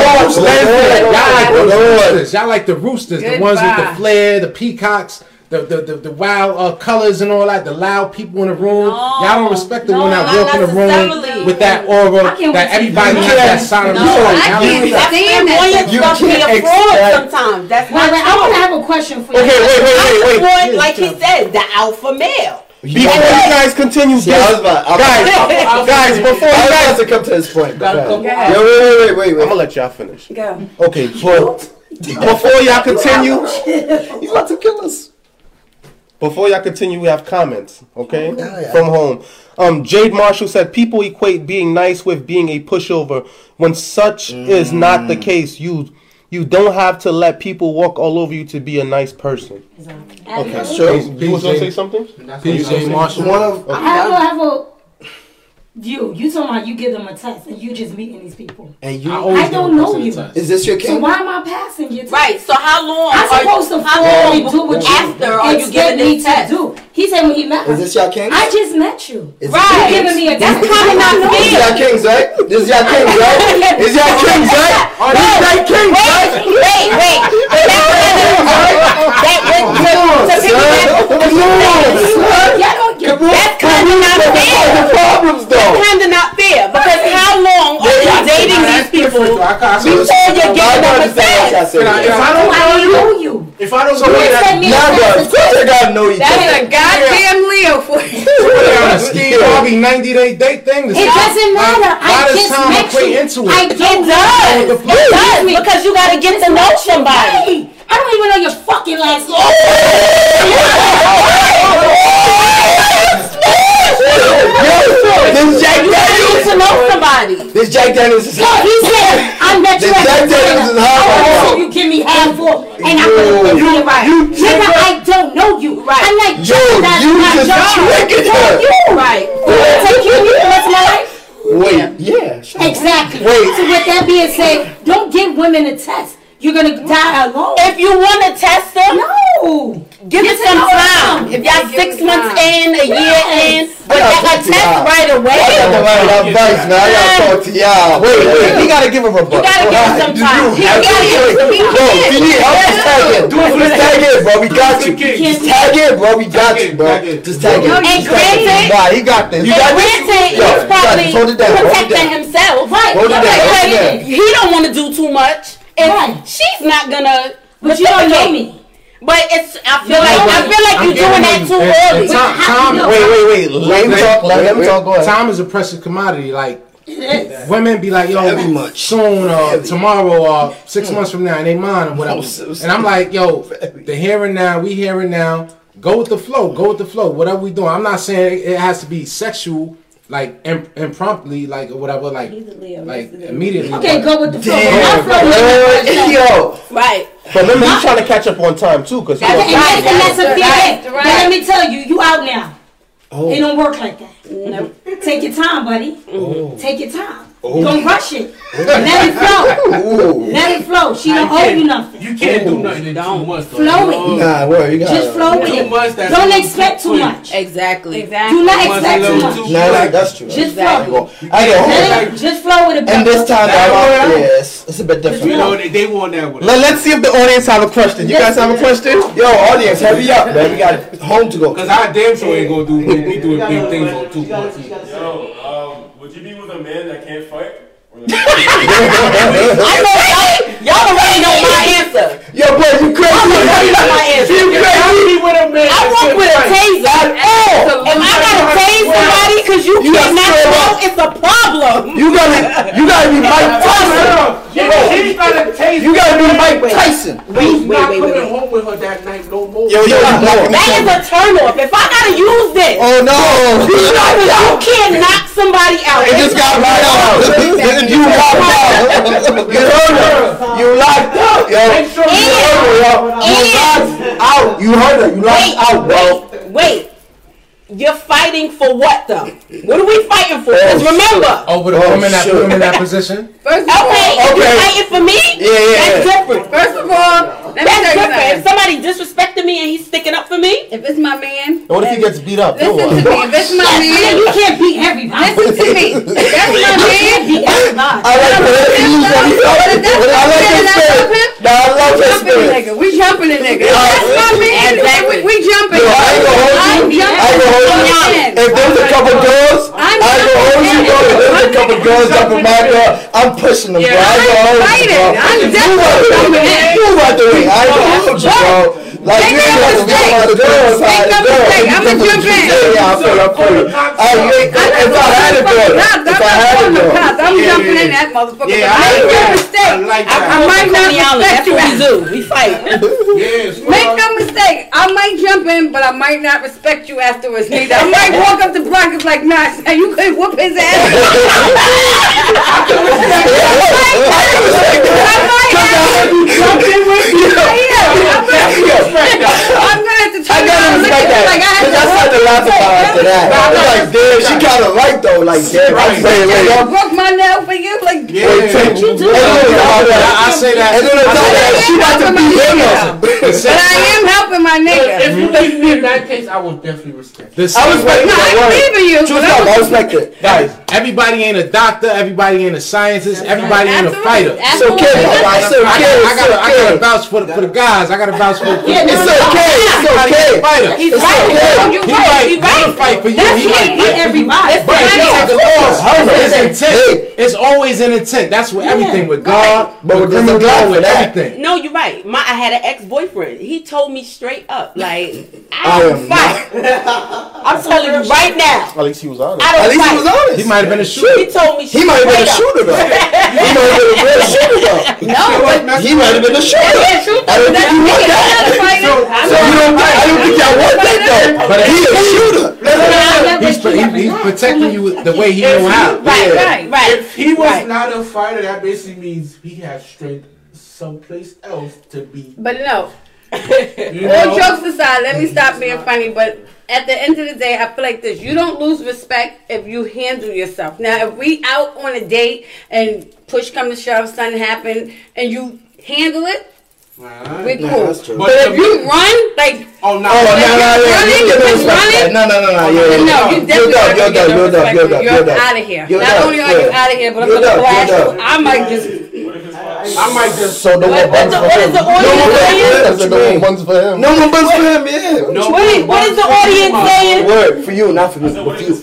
Y'all like the Lord. roosters. Y'all like the roosters, the ones with the flair, the peacocks, the the, the, the wild uh, colors and all that. The loud people in the room. No, Y'all don't respect the no, one that not walk in the room with that aura that everybody you has that can't- sign of No, respect. I Y'all can't don't- That's flamboyant You stuff be can't a fraud expect- sometimes. That's Wait, not wait, I want to have a question for you. Okay, wait, wait, wait, wait. support, like he said, the alpha male. Before you guys continue, See, I was about, I was guys, guys, before you guys, to come to this point. Gotta come Yo, wait, wait, wait, wait, I'm gonna let y'all finish. Go. Okay, but before y'all continue, He's about to kill us. Before y'all continue, we have comments. Okay, Yeah, yeah. from home. Um, Jade Marshall said people equate being nice with being a pushover. When such is not the case, you you don't have to let people walk all over you to be a nice person. Okay, Okay. Sure. You was gonna say something? PJ Marshall. One of I have, I have a you. You talking about you give them a test and you just meeting these people. and I you. always I don't know you. test. Is this your king? So why am I passing your test? Right. So how long I'm are supposed to how fall long and do what you after are you giving me this to test? do. He said when he met Is her. this your king? I just met you. Is Right. You giving me a That's test. kinda not I know This is you. your kings, right? This is your kings, right? Is your kings, right? This is your kings, right? Wait, wait. But that, that went to son. Come on, son. Y'all That's kind of not What the fair. problems That's though? kind of not fair because how long are you dating these people I, I, So before you're I giving them a understand what y'all sex? saying. Can I- If I don't know you, know you. if I don't know you you, send me a Nah, bro. text Of course I gotta know each That's a goddamn Leo for you. on a Steve Harvey 90 day date thing. It doesn't matter. I does just met you. into it? I It does. It does because you got to get to know somebody. I don't even know your fucking last name. Oh! This Jack You to Daniels. to know somebody. This Jack Daniels is So he said, I met you The at Jack the Daniels is hot I right want now. you give me half full, and I'm gonna put you right. Nigga, I don't know you. Right. I'm like, Yo, that's you my just job. triggered For her. you. Right. You wanna take care of the rest of my life? Wait, yeah. sure. Exactly. Wait. So with that being said, don't give women a test. You're gonna die alone. If you want to test them, no. give it some know time. If y'all six months time. in, a year in, but I gotta a talk to test y'all. right away. I got the right advice, man. I gotta talk to y'all. Wait, wait. We gotta give him a You gotta give him some time. He have to gotta do it. give- he Yo, can. if you need help, just tag in. Do it for the tag in, bro. We got you. Just tag in, bro. We got you, bro. Just tag in. And Just tag granted- Nah, he got this. You And got this? granted, he's probably this. Hold it down. Hold it protecting himself. Right. Hold it down. Right. Hold it down. Because he don't want to do too much. And Right. she's not gonna. But you don't know me. But it's. I feel No, like I feel like I'm you're doing that too and- and early. Tom, Tom, Wait, wait, wait. Let him talk. Let wait, him talk. Go ahead. Time is a precious commodity. Like It is. women be like, yo, Heavy much. soon uh, or Heavy. tomorrow or six hmm. months from now, and they mine or whatever. So- And I'm like, yo, the here and now, we here and now. Go with the flow. Go with the flow. Whatever we doing. I'm not saying it has to be sexual, like imp- impromptly, like or whatever, like like immediately. Okay, go with the flow. Damn, My flow is Yo. Right. But remember, he's trying to catch up on time too, because he And wants that's, and that's a Right, fear. right. But let me tell you, you out now. Oh. It don't work like that. No. Take your time, buddy. Oh. Take your time. Oh. Don't rush it. Let it flow. Ooh. Let it flow. She don't owe you nothing. You can't do oh. nothing in two months. though. Flow it. Nah, word. You got Just flow with Two it. months, that's Don't expect too quick. much. Exactly. Do not expect too much. too Nah, nah, quick. that's true. Just I flow. I go home. Let it, just flow with it. And this time, That I one- yes, it's a bit You different. know, they, they want that one. Let, let's see if the audience have a question. You guys have a question? Yo, audience, hurry up, man. We got home to go. Because I damn sure ain't gonna do we, we doing big things on two months. Yo, would you be with a man that can't fight? Or I know y'all, y'all already know my answer. Yo, boy, you crazy? already know my answer. You crazy? I walk with a taser. Oh, if I gotta tase somebody because you You can't got knock up. it's a problem. You gotta, you gotta be Mike Tyson. She's You gotta be Mike Tyson. Wait, wait, not wait, coming wait. home with her that night no more. Yo, yo, That is a turn off. If I gotta use this, Oh no! you know you can't knock somebody out. It just got right out. you locked out. You heard her. You locked out, yo. You heard her, yo. You locked out. You heard her. You locked out, bro. Wait. You're fighting for what though? What are we fighting for? Because Oh, remember, Over the Oh, woman that put him in that position. First of all, okay, if you're fighting for me, Yeah, yeah, that's different. first of all, let me That's tell you different. If somebody disrespected me and he's sticking up for me, If it's my man, What if he gets beat up? Then listen to me. If it's my man, you can't beat everybody. listen to me. If that's my man. beat everybody. I like the way he used. I like his spirit. Nah, I love Jumping the spirit. nigga. We jumping the nigga. That's my man. Exactly. We, we jumping. I ain't gonna hold you. I'm ain't jumping. gonna hold you. If there was a couple girls, I I'm gonna hold you, bro. If there was a couple girls jumping my girl, I'm pushing them, bro. I gonna hold you, bro. I'm definitely out the in. You out the ring. I gonna hold you, bro. Like, Make you no got to mistake. jump out the girls, Make side no the girls. I'ma think jump in. Yeah, I feel up for you. I make, if I had a girl, if I had a girl. I'm jumping in that motherfucker. Yeah, I make like no mistake. I like I, I that. might not Coney Island, respect that's you. what we do. We fight. Make no mistake. I might jump in, but I might not respect you afterwards. Neither. I might walk up to Brock and be like, nah, son, you could whoop his ass. I'm gonna have to turn I gotta around and look respect at you that. like I Cause had I started to laugh about after that. I was like, damn, she kinda right though. Like, damn, I'm saying, like, to broke my nail for you. Like, Wait, take you do. And then on top of that, I say that. And then on top of that, she about to beat him but I am helping my nigga. If you leave me in that case, I would definitely respect. The I same respect way- No, that I'm word. leaving you. Truth but I'm up, I respect it. Guys, everybody ain't a doctor, everybody ain't a scientist, everybody ain't a fighter. It's okay, bro. I okay. him. I gotta okay. vouch for the, for the guys. I got to vouch for. Yeah, no, It's no, okay. It's Everybody okay. okay. fighter. He's It's right. okay. No, you're He right. might You're wanna right. fight for you. That's He might it. fight everybody. It's But if you right. take a loss, Hold on. it's intent. Hey. It's always an intent. That's with everything with God, But with there's a criminal God law, with everything. No, you're right. My I had an ex boyfriend. He told me straight up, like I I don't am fight. I'm telling you right now. At least he was honest. I don't At least fight. he was honest. He might have been a shooter. He told me He might have been a shooter though. he might have been a shooter though. No, He might have been a shooter. Yeah, shoot I don't think That's you me. want I'm that. Not a. So you don't think, I don't think y'all want that though. But he a shooter. He's, he- he's protecting you the way he know how. right, right, right. If he was Right. not a fighter, that basically means he has strength someplace else to be. But no, You all know? jokes aside, let me stop being funny. But at the end of the day, I feel like this: you don't lose respect if you handle yourself. Now, if we out on a date and push come to shove, something happen, and you handle it, Alright. we Nah, cool. that's true. But, But if you run, like Oh no! Oh, no, no, yeah, running, you get no you respect. for that. running? No, no, no, no, oh, yeah, yeah. no, you You're definitely done, not you're gonna get done, no you're done, you're You're you're out of here. You're Not done, only are you out of here, but I'm You're gonna done, blast you're you. done. I might just. I might just. So no more What- buns for him. the No audience more saying? buns That's for the him. ones for him. No more buns for him, yeah. No What is, what is the audience saying? Word for you, not for me. So what For if you.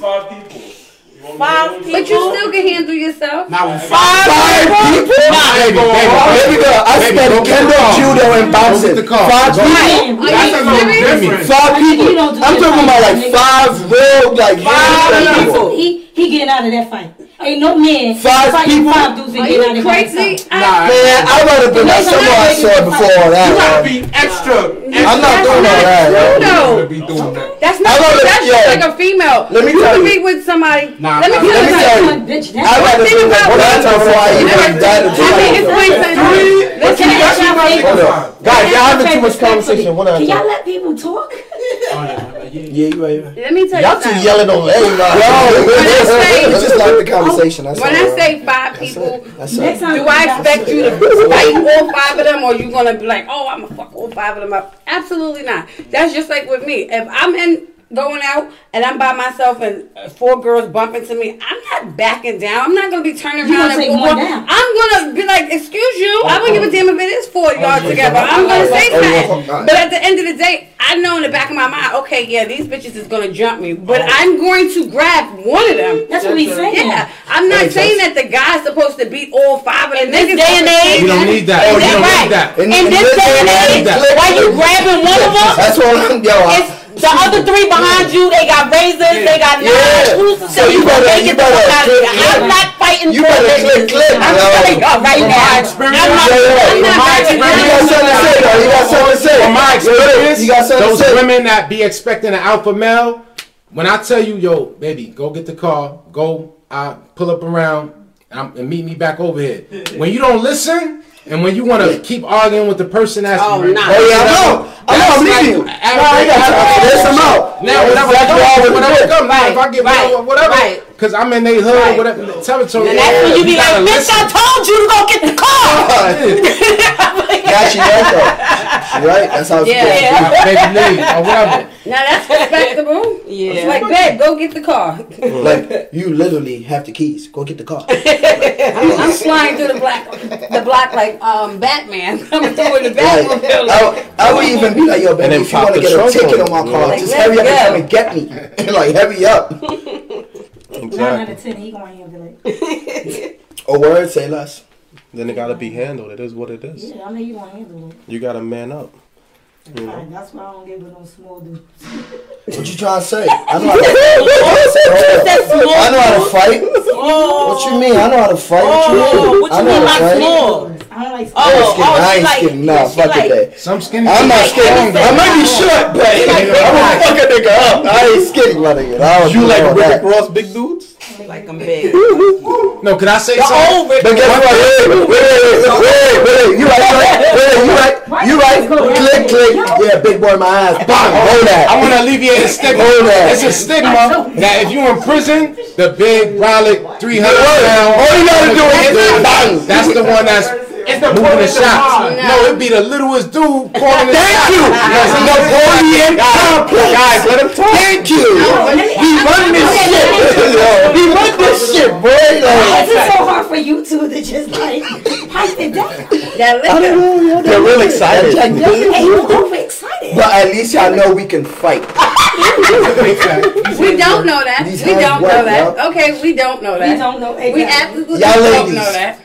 It's five people? You want me to Five go with But you still can handle yourself. Now we Five Five people? people? Baby, baby, Baby girl, I Baby, studied go get kendo, the car. judo, and Go boxing. get the car. Five Go. people. Are That's a you little serious? different. Five people. you don't do I'm talking about like five real, like Five people. He he getting out of that fight. Ain't no man Five fighting people? five dudes and Are getting out you crazy? I- Nah, Man, I'd rather been like Listen, someone I I'm saw before fight. all that. you gotta be extra. I'm not doing all that. True yo. though. be doing that. That's not. love That's just like a female. Let me you tell can you. be with somebody. Nah, let me nah, tell Let you. tell you. Bitch, I'd that's rather thing been like about one time before I even died of Let me explain something. to you. But Listen, you got you might Hold get up. five. Guys, y'all having too much conversation. One at a Can y'all time. let people talk? Oh, Oh, yeah, yeah. Yeah, you right. let me tell you Y'all too something. yelling on everybody. Yo, it's just like the conversation. That's oh, When all. I say five That's people, it. That's Next it. time, do I expect you to fight all five of them, or you gonna be like, oh, I'm gonna fuck all five of them up? Absolutely not. That's just like with me. If I'm in going out and I'm by myself and four girls bump into me, I'm not backing down. I'm not gonna be turning You around and take one down. I'm gonna be like, excuse you. I don't give a damn if it is four of y'all together. I'm gonna oh, say Oh, yeah. something. Oh, but at the end of the day, I know in the back of my mind, okay, yeah, these bitches is gonna jump me, but I'm going to grab one of them. That's what he's saying. Yeah, I'm not makes saying sense. that the guy's supposed to beat all five of them In this niggas. day and age, You don't need that. Is You that don't right? need that. In- In in this this day and age, age, why you grabbing one of them? That's what I'm, yo. I- It's the other three behind you. They got razors. They got knives. Yeah. Who's So so you you better- better, you get the better fuck out of click, here. I'm not fighting You for better this. click, click, I'm yo. telling y'all right From now. my experience, I'm not. Yeah, yeah. I'm not my experience, You got something to say, though. You got something to say. From my experience, You got something those to say. women that be expecting an alpha male, when I tell you, yo, baby, go get the car, go, I pull up around, um, and meet me back over here. When you don't listen, and when you want to keep arguing with the person that's Oh, nah. Oh yeah, I know. I know. I'm you. No, I got time. There's some out. Now, whatever, Exactly whatever, all we whatever Right, if I get right, whatever, whatever, right. Because I'm in they hood, Right. whatever, territory. And that's when you be gotta like, bitch, I told you to go get the car. Yeah, she right though. She right. That's how it's Yeah. supposed to Uh, Baby Lee, or whatever. Now that's respectable. Yeah. It's like, babe, go get the car. be. Like you literally have the keys. Go get the car. I'm, I'm flying through the black, the block like um Batman coming through in the Like, I, I would even be like, yo, then baby, if you want to get a ticket on on my car, Like, just hurry up and come and get me. like, hurry up. Nine out of ten, he gonna handle it. A oh, word, say less. Then it gotta be handled. It is what it is. Yeah, I know you gonna handle it. You gotta man up. You know. That's why I don't get with no small dudes. What you trying to say? I know how to, Hold. I know how to fight. Oh. What you mean? I know how to fight. What you Oh, mean? what I you know mean how by to fight. small? I don't like Oh, oh, skinny. I ain't like- skinny. Nah, fuck like- it, that. Some skinny. I'm not like skinny. everything. I might be short, but I'm gonna fuck a nigga up. I ain't skinny, my nigga. You like all Rick. Ross big dudes? Like I'm big. No, can I say The something? old Rick But guess what? Wait, wait, wait, wait, wait, wait. You right, you right, wait, you right, you right. Click, click. Yeah, big boy, in my ass. Bang, hold that. I want to alleviate the stigma. Hold that. It's a stigma that if you in prison, the big brolic 300 Word. pound, All you gotta do is bang. that's the one that's It's the moving the point shots. of the No, it'd be the littlest dude calling the Thank shots. you. Napoleon complex. Guys, let him talk. Thank you. He run this shit. Yo, He run this shit, boy. Why Like, is it so hard for you two to just like pipe it down? That I don't liquor. know, yo. They're real excited. Hey, you overexcited. But at least y'all know we can fight. We don't know that. These We don't know that. yo. Okay, we don't know that. We don't know. We absolutely don't know that.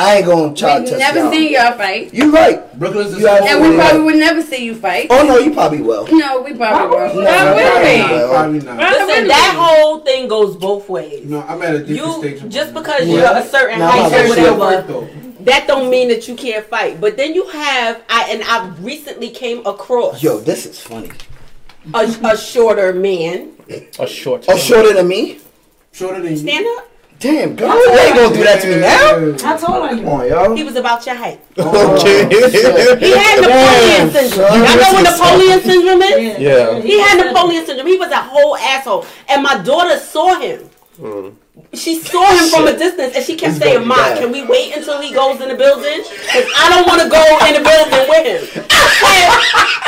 I ain't gonna try to We've touch never y'all. seen y'all fight. You right. Brooklyn's the You are- And we probably would never see you fight. Oh no, you probably will. No, we probably won't. No, Not no, really. no, Probably not. Not Listen, that whole thing goes both ways. No, I'm at a different You stage. of just because life. you're a certain No, height or whatever, that don't mean that you can't fight. But then you have, I and I recently came across Yo, this is funny. a, a shorter man. A short. Oh, shorter than me? Shorter than you. Stand up. Damn, girl, you ain't gonna do that to me now. How tall are Come you? on, yo. He was about your height. Oh, okay. He had Napoleon syndrome. son, Y'all know what Napoleon syndrome is? Yeah. He had Napoleon syndrome. He was a whole asshole. And my daughter saw him. Mm. She saw him from a distance and she kept He's saying, gonna Ma, can we wait until he goes in the building? Because I don't want to go in the building with him. Said,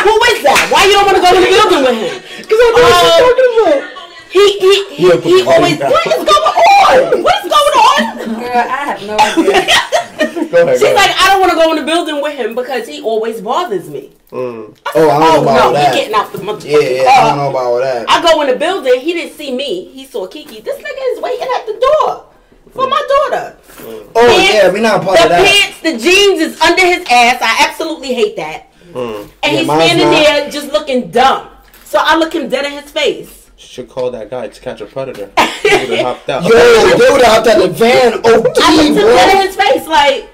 Who is that? Why you don't want to go in the building with him? Because I know what you're uh, talking about. He, he, he, Yeah, put he always, phone what is going on? What is going on? Girl, I have no idea. Go ahead. She's like, I don't want to go in the building with him because he always bothers me. Mm. Oh, I don't know Oh, about no, that. he getting out the motherfucking Yeah, yeah, car. I don't know about all that. I go in the building. He didn't see me. He saw Kiki. This nigga is waiting at the door for my daughter. Mm. Oh Pants- yeah, we not part the of that. pants, the jeans is under his ass. I absolutely hate that. Mm. And Yeah, he's standing not. there just looking dumb. So I look him dead in his face. Should call that guy to catch a predator. He would have hopped out. Yo, they would have hopped out the van. Oh, I looked OD, him dead in his face like,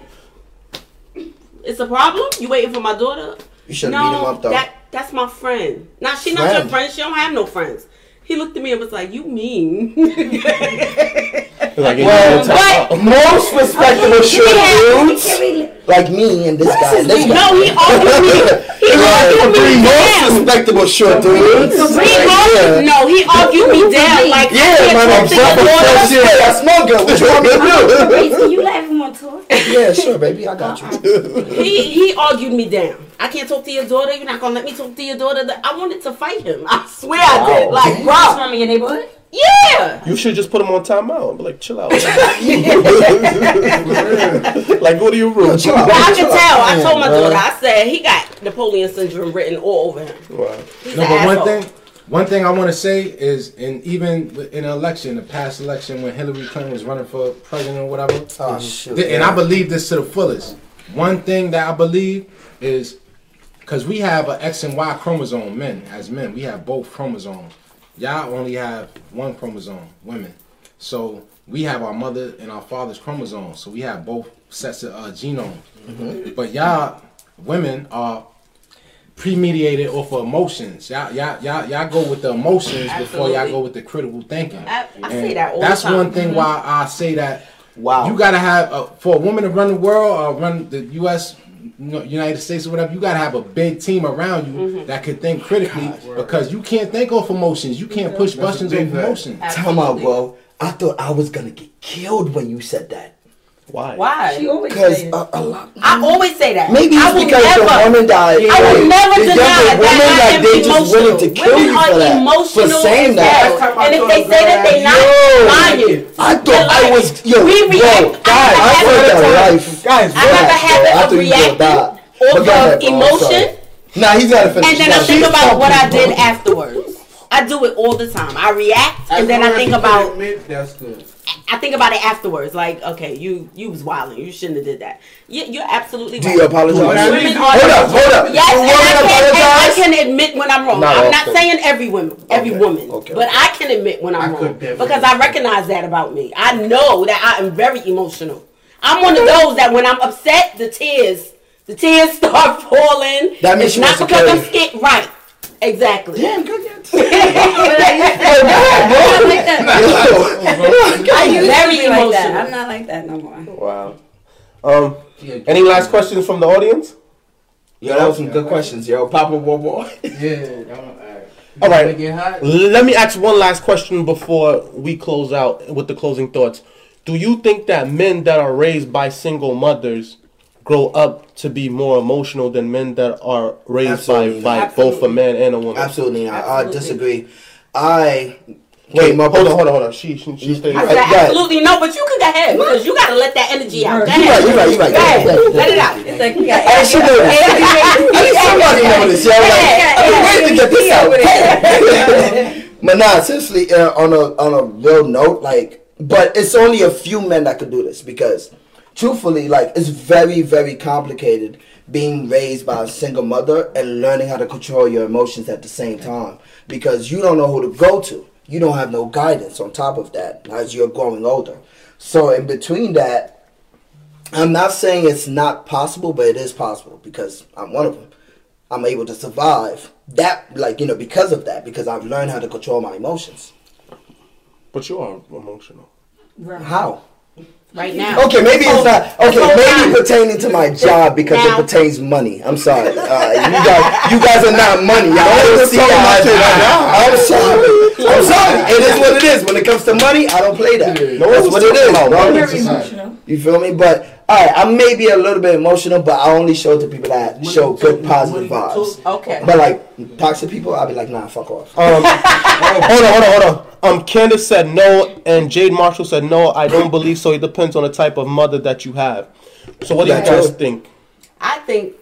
it's a problem? You waiting for my daughter? You should no, beat him up though. that that's my friend. Now she not your Friend? friend. She don't have no friends. He looked at me and was like, "You mean?" Like, Well, but Most respectable short dudes, like me and this guy. This guy. no, he argued me. He argued me down. Most respectable short dudes. He Right argued, here. no, he argued me down. Like Yeah, I man, I'm can't talk to your bumping daughter. fresh air. That's no good. What you want me to Wait, can you let him on tour? Yeah, sure, baby. I got you. Uh-uh. He he argued me down. I can't talk to your daughter. You're not gonna let me talk to your daughter. I wanted to fight him. I swear I did. Like, What's bro, from your neighborhood? yeah. You should just put him on timeout and be like, chill out. like, go to your room. chill out. But I can tell. I told my daughter. I said he got Napoleon syndrome written all over him. Wow. He's No, an but one thing, one thing I want to say is, and even in an election, the past election when Hillary Clinton was running for president or whatever, Oh shit. th- and I believe this to the fullest. One thing that I believe is because we have an X and Y chromosome, men as men, we have both chromosomes. Y'all only have one chromosome, women. So we have our mother and our father's chromosomes. So we have both sets of uh, genomes. But y'all women are premediated off of emotions. Y'all, y'all, y'all, y'all go with the emotions before y'all go with the critical thinking. I, I And say that all that's the time. one thing why I say that Wow. you gotta have uh, for a woman to run the world or run the U.S. United States or whatever. You gotta have a big team around you Mm-hmm. that can think critically because you can't think off emotions. You can't push buttons off big fact. emotions. Tell my bro. I thought I was gonna get killed when you said that. Why? Why? She always Because says. a, a lot. I always say that. Maybe I it's will because never, the woman died. I will never the deny younger that women, I like am they just emotional. willing to kill Women you for that. emotional for saying as that. hell. And if they say that they not Yo. lying. I thought I was yo, We bro, react- guys, I I have swear a habit- life, guys. I have a habit of reacting off of emotion. Nah, he's gotta finish. And then I think about what I did afterwards. I do it all the time. I react and then I think about that's good. I think about it afterwards. Like, okay, you you was wilding. You shouldn't have did that. You, you're absolutely Do right. you apologize? Women Hold up, hold up. Yes, and women I, can, and I can admit when I'm wrong. Not I'm not often. saying every woman, every Okay, woman, okay, but I can admit when I'm I wrong because I recognize that about me. I know that I am very emotional. I'm one of mm-hmm. those that when I'm upset, the tears, the tears start falling. That means it's you not because I'm security. scared. Right. Exactly. Damn, good. I'm not like that. I I'm used very to be like that. emotional. I'm not like that no more. Wow. Um, any last questions from the audience? Yo, that was some good questions, yo. Papa Bobo. Yeah, I'm alright. All right. Let me ask one last question before we close out with the closing thoughts. Do you think that men that are raised by single mothers grow up to be more emotional than men that are raised Absolutely by, by not. both a man and a woman? Absolutely not. I Absolutely. disagree. I Wait, Wait, my hold on, hold on, hold on. She, she, she stayed. I said absolutely no, but you can go ahead because you got to let that energy out. Go You right, ahead. you right, you right. Go ahead. Let it out. It's like, yeah, I should know this. I somebody know this. Yo, like, I'm ready to get this out. but nah, seriously, uh, on a on a real note, like, but it's only a few men that could do this because, truthfully, like, it's very very complicated being raised by a single mother and learning how to control your emotions at the same time because you don't know who to go to. You don't have no guidance on top of that as you're growing older. So in between that, I'm not saying it's not possible, but it is possible because I'm one of them. I'm able to survive that, like you know, because of that, because I've learned how to control my emotions. But you are emotional. Right. How? Right now. Okay, maybe it's not. Okay, maybe time. pertaining to my job because Now. it pertains money. I'm sorry. Uh, you guys, you guys are not money. Y'all don't see talking about how right now. I'm sorry. I'm sorry. It is what it is. When it comes to money, I don't play that. No That's what it talking is, about bro. Very emotional. You feel me? But all right, I may be a little bit emotional, but I only show it to people that show good positive vibes. Okay. But like toxic people, I'll be like, nah, fuck off. Um, hold on, hold on, hold on. Um, Candace said no, and Jade Marshall said no. I don't believe so. It depends on the type of mother that you have. So, what do you guys think? I think.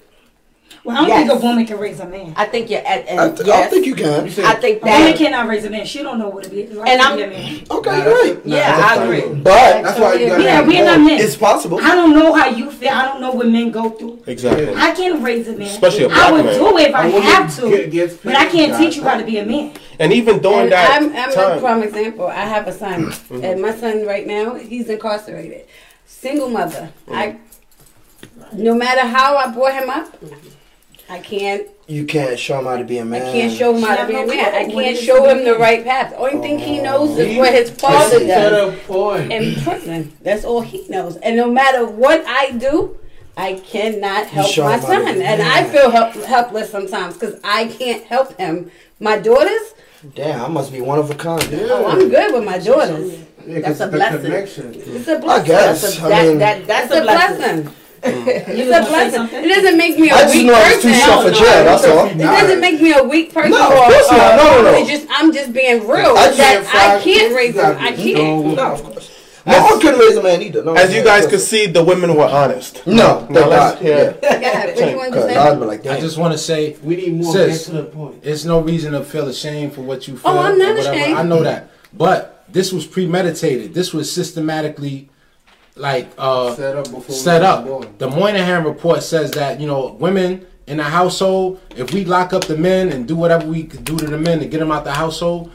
Well, I don't Yes. think a woman can raise a man. I think you're at. And I, th- I yes, don't think you can. I think A woman cannot raise a man. She don't know what it is. Like And I'm- be a man. Okay, you're right. Yeah, I agree. But That's why you Yeah, we're not men. it's possible. I don't know how you feel. I don't know what men go through. Exactly. I can raise a man. Especially a I black I would man. do it if I, woman have to, get- gets but I can't paid, teach you how to be a man. And even during And that I'm, I'm a prime example. I have a son, mm-hmm. and my son right now he's incarcerated, single mother. I, no matter how I brought him up, I can't. You can't show him how to be a I man. I can't show him how to be a man. I can't show him the right path. The only thing he oh. knows is what his father Set does in prison. That's all he knows. And no matter what I do, I cannot help my him how to son, and a I man. feel help, helpless sometimes because I can't help him. My daughters, Damn, I must be one of a kind. oh, I'm good with my daughters. Yeah, 'cause That's a blessing. connection. It's a blessing. I guess. That's a, I that, mean- that, that's It's a blessing. You Mm. It's a blessing. It doesn't make me a I just weak know I was person. too short for jail. That's all. It doesn't make me a weak person. No, of or, course not. No, no, no. It's just I'm just being real. I can't I can't raise them. gotta I can't. No, of course. No, I couldn't raise a man either. No, as you guys of could see, the women were honest. No, Now thank let's God. hear. Yeah, what you want to say? I'd be like, I just want to say, We need more Sis. get to the point. it's no reason to feel ashamed for what you oh, feel. Oh, I'm not ashamed. I know that, but this was premeditated. This was systematically, like, uh, Set up before set up. The Moynihan report says that you know women in the household, if we lock up the men and do whatever we could do to the men to get them out the household,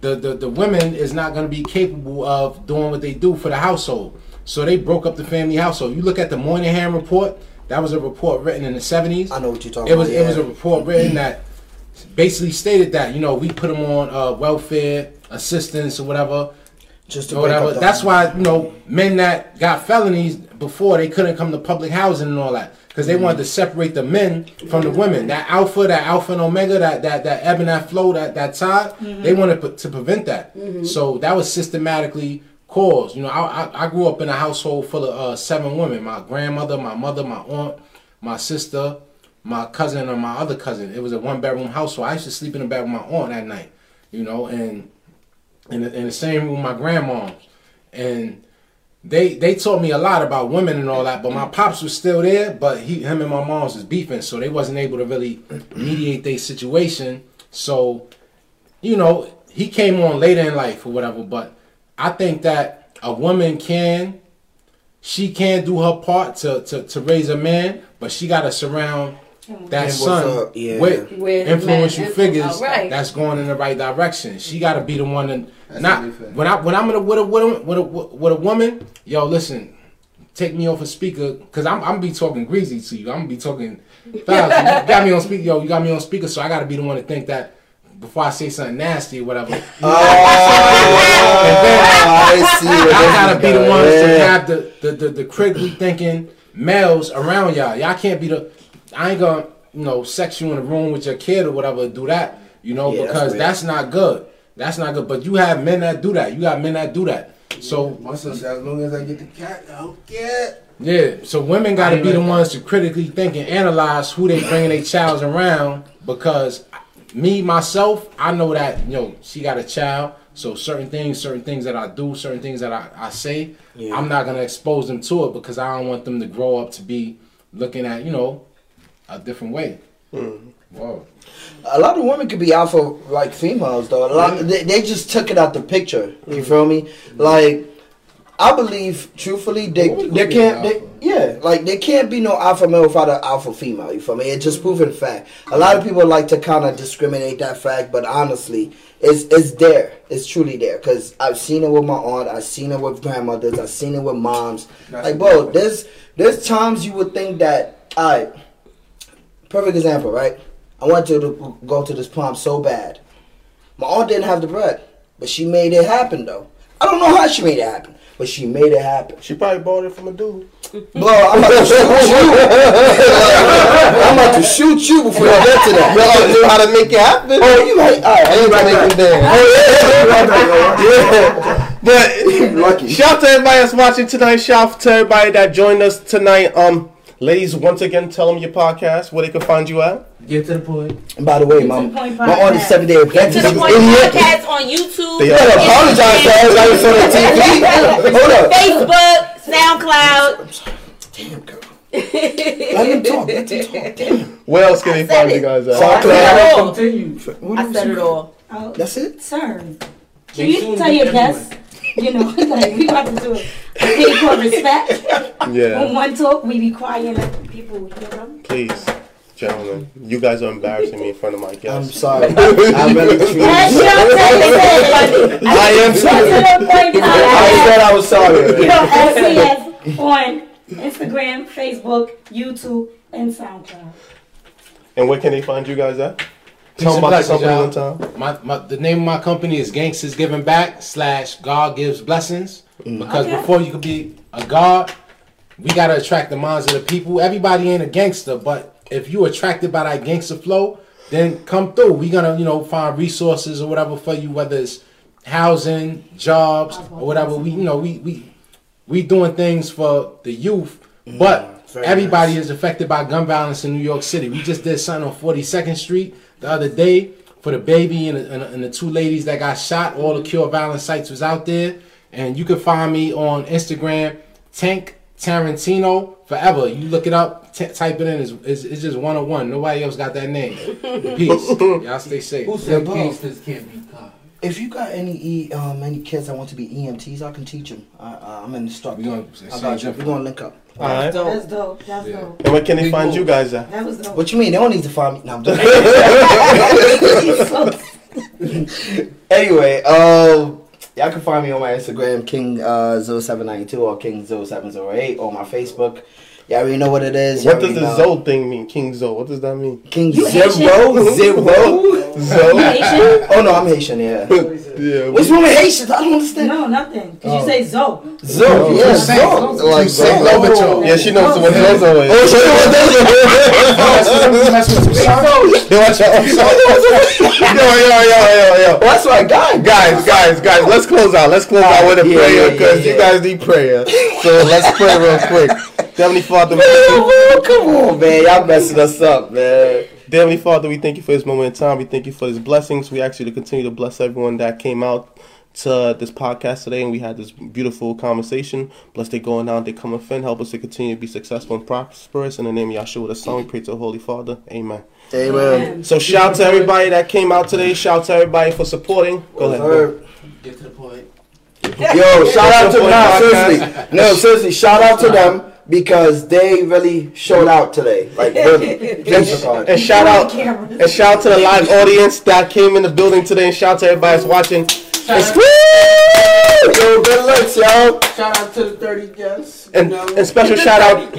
the the, the women is not going to be capable of doing what they do for the household. So they broke up the family household. You look at the Moynihan report. That was a report written in the seventies. I know what you're talking It was about. it was a report written that basically stated that you know we put them on uh, welfare assistance or whatever just to or break whatever. up the- That's why you know men that got felonies before they couldn't come to public housing and all that because they wanted to mm-hmm. separate the men from the women. That alpha, that alpha and omega, that that that ebb and that flow, that that tide. They mm-hmm. wanted to, to prevent that. Mm-hmm. So that was systematically caused. You know, I, I I grew up in a household full of uh, seven women: my grandmother, my mother, my aunt, my sister. My cousin and my other cousin. It was a one bedroom house, so I used to sleep in the bed with my aunt at night, you know, and the, in the same with my grandmoms, and they they taught me a lot about women and all that. But my pops was still there, but he him and my moms was beefing, so they wasn't able to really mediate their situation. So, you know, he came on later in life or whatever. But I think that a woman can, she can do her part to to, to raise a man, but she got to surround that And what's son yeah. with With influential man- figures right. that's going in the right direction. She got to be the one to That's not a big fact. when I when I'm in a, with a with a with a with a woman. Yo, listen, take me off a speaker because I'm I'm be talking greasy to you. I'm gonna be talking fast. you got me on speaker, yo. You got me on speaker, so I got to be the one to think that before I say something nasty or whatever. Oh, I see. where I gotta be the one to have the, the, the, the critically thinking males around y'all. Y'all can't be the. I ain't gonna you know sex you in a room with your kid or whatever. Do that, you know, Yeah, because weird. that's not good. That's not good. But you have men that do that. You got men that do that. So My as long as I get the cat, I don't care. yeah, so women got to be the ones to critically think and analyze who they bringing their child around because me myself, I know that you know she got a child, So certain things, certain things that I do, certain things that I, I say, Yeah. I'm not gonna expose them to it because I don't want them to grow up to be looking at you know a different way. Hmm. Whoa. A lot of women could be alpha like females though. A lot they, they just took it out the picture. You mm-hmm. feel me? Mm-hmm. Like I believe truthfully they there can't an they, yeah like there can't be no alpha male without an alpha female. You feel me? It's just proven fact. A lot of mm-hmm. people like to kind of discriminate that fact, but honestly, it's it's there. It's truly there because I've seen it with my aunt. I've seen it with grandmothers. I've seen it with moms. That's like bro, there's there's times you would think that all right. Perfect example, right? I wanted to go to this prom so bad. My aunt didn't have the bread, but she made it happen though. I don't know how she made it happen, but she made it happen. She probably bought it from a dude. Bro, I'm about to shoot you. I'm about to shoot you before you get to that. Y'all knew how to make it happen. Oh, you right? All right, I ain't right Yeah. there. But Lucky. shout out to everybody that's watching tonight. Shout out to everybody that joined us tonight. Um, ladies, once again, tell them your podcast where they can find you at. Get to the point. By the way, Get to my, the point my aunt is podcast. seven day To Adventist. the You point idiot. podcast on YouTube, They You gotta apologize to everybody for the TV. Hold up. Facebook, SoundCloud. Damn, girl. Let him talk. Let him talk. Damn. Where else can I they find it. you guys at? SoundCloud. I said it all. Continue. What I said it all. Oh, That's it. sir. Can They you tell your everywhere. Guests, you know, like we about to do a thing called respect. When Yeah, one talk, we be quiet and let people hear them. please, gentlemen. You guys are embarrassing me in front of my guests. I'm sorry. I'm really That's truly. your thing. I am sorry. to the point I podcast. said I was sorry. You know, SCS on Instagram, Facebook, YouTube, and SoundCloud. And where can they find you guys at? Peace Tell about the company one time. My, my the name of my company is Gangsters Giving Back slash God Gives Blessings. Mm. Because Okay. before you could be a God, we gotta attract the minds of the people. Everybody ain't a gangster, but if you attracted by that gangster flow, then come through. We gonna you know find resources or whatever for you, whether it's housing, jobs, or whatever. We you know we we we doing things for the youth, mm. but very everybody is affected by gun violence in New York City. We just did something on 42nd Street the other day for the baby and the, and the- and the two ladies that got shot. All the cure violence sites was out there, and you can find me on Instagram, Tank Tarantino forever. You look it up, t- type it in. It's, it's, it's just one on one. Nobody else got that name. Peace. Y'all stay safe. Who said Yeah, gangsters can't be caught? If you got any e, um any kids that want to be EMTs, I can teach them. I, I, I'm an instructor. We gonna I got you. We're gonna link up. All right. That's dope. That's dope. And where can they find you guys at? That was dope. What you mean? They don't need to find me. No, I'm joking. anyway, um, y'all can find me on my Instagram, King uh, 0792 or King 0708 or my Facebook. Y'all already know what it is. What does the already know. Zoe thing mean? King Zoe. What does that mean? King You zero Haitian? zero Zoe. Haitian? Oh no, I'm Haitian. Yeah. yeah. What's wrong with Haitians? I don't understand. No, nothing. Cause Oh. you say Zoe. Zo, oh, yeah, Say- Zo, like say Zo. Lobato. Oh. Yeah, she knows oh, what Zozo is. Oh, she know what That's what you saw. Yo, watch out. yo, yo, yo, yo, yo. Well, that's my guy. Guys, guys, guys, let's close out. Let's close out with a prayer because you guys need prayer. So let's pray real quick. Heavenly Father, we Oh, man, come on, man. Y'all messing us up, man. Heavenly Father, we thank you for this moment in time. We thank you for these blessings. We ask you to continue to bless everyone that came out to this podcast today and we had this beautiful conversation. Bless they going out, they coming in. Help us to continue to be successful and prosperous. In the name of Yahshua the Son, we pray to the Holy Father. Amen. Amen. So shout out to everybody that came out today. Shout out to everybody for supporting. Go ahead. Go. Get to the point. Yo, shout out to Podcast. no, seriously. No, seriously, shout out to them because they really showed out today. Like really. Thanks for calling. And shout out and shout out to the live audience that came in the building today and shout out to everybody that's watching. Shout Woo! Yo, good looks, yo. Shout out to the 30 guests. And, you know. and special shout out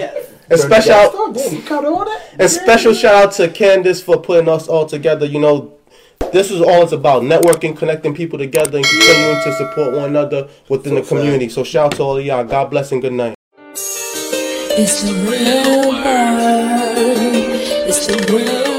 and special Oh, damn, you counted all that? And special shout out to Candace for putting us all together. You know, this is all it's about networking, connecting people together, and continuing to support one another within the community. So, shout out to all of y'all. God bless and good night. It's the Real Word. It's the real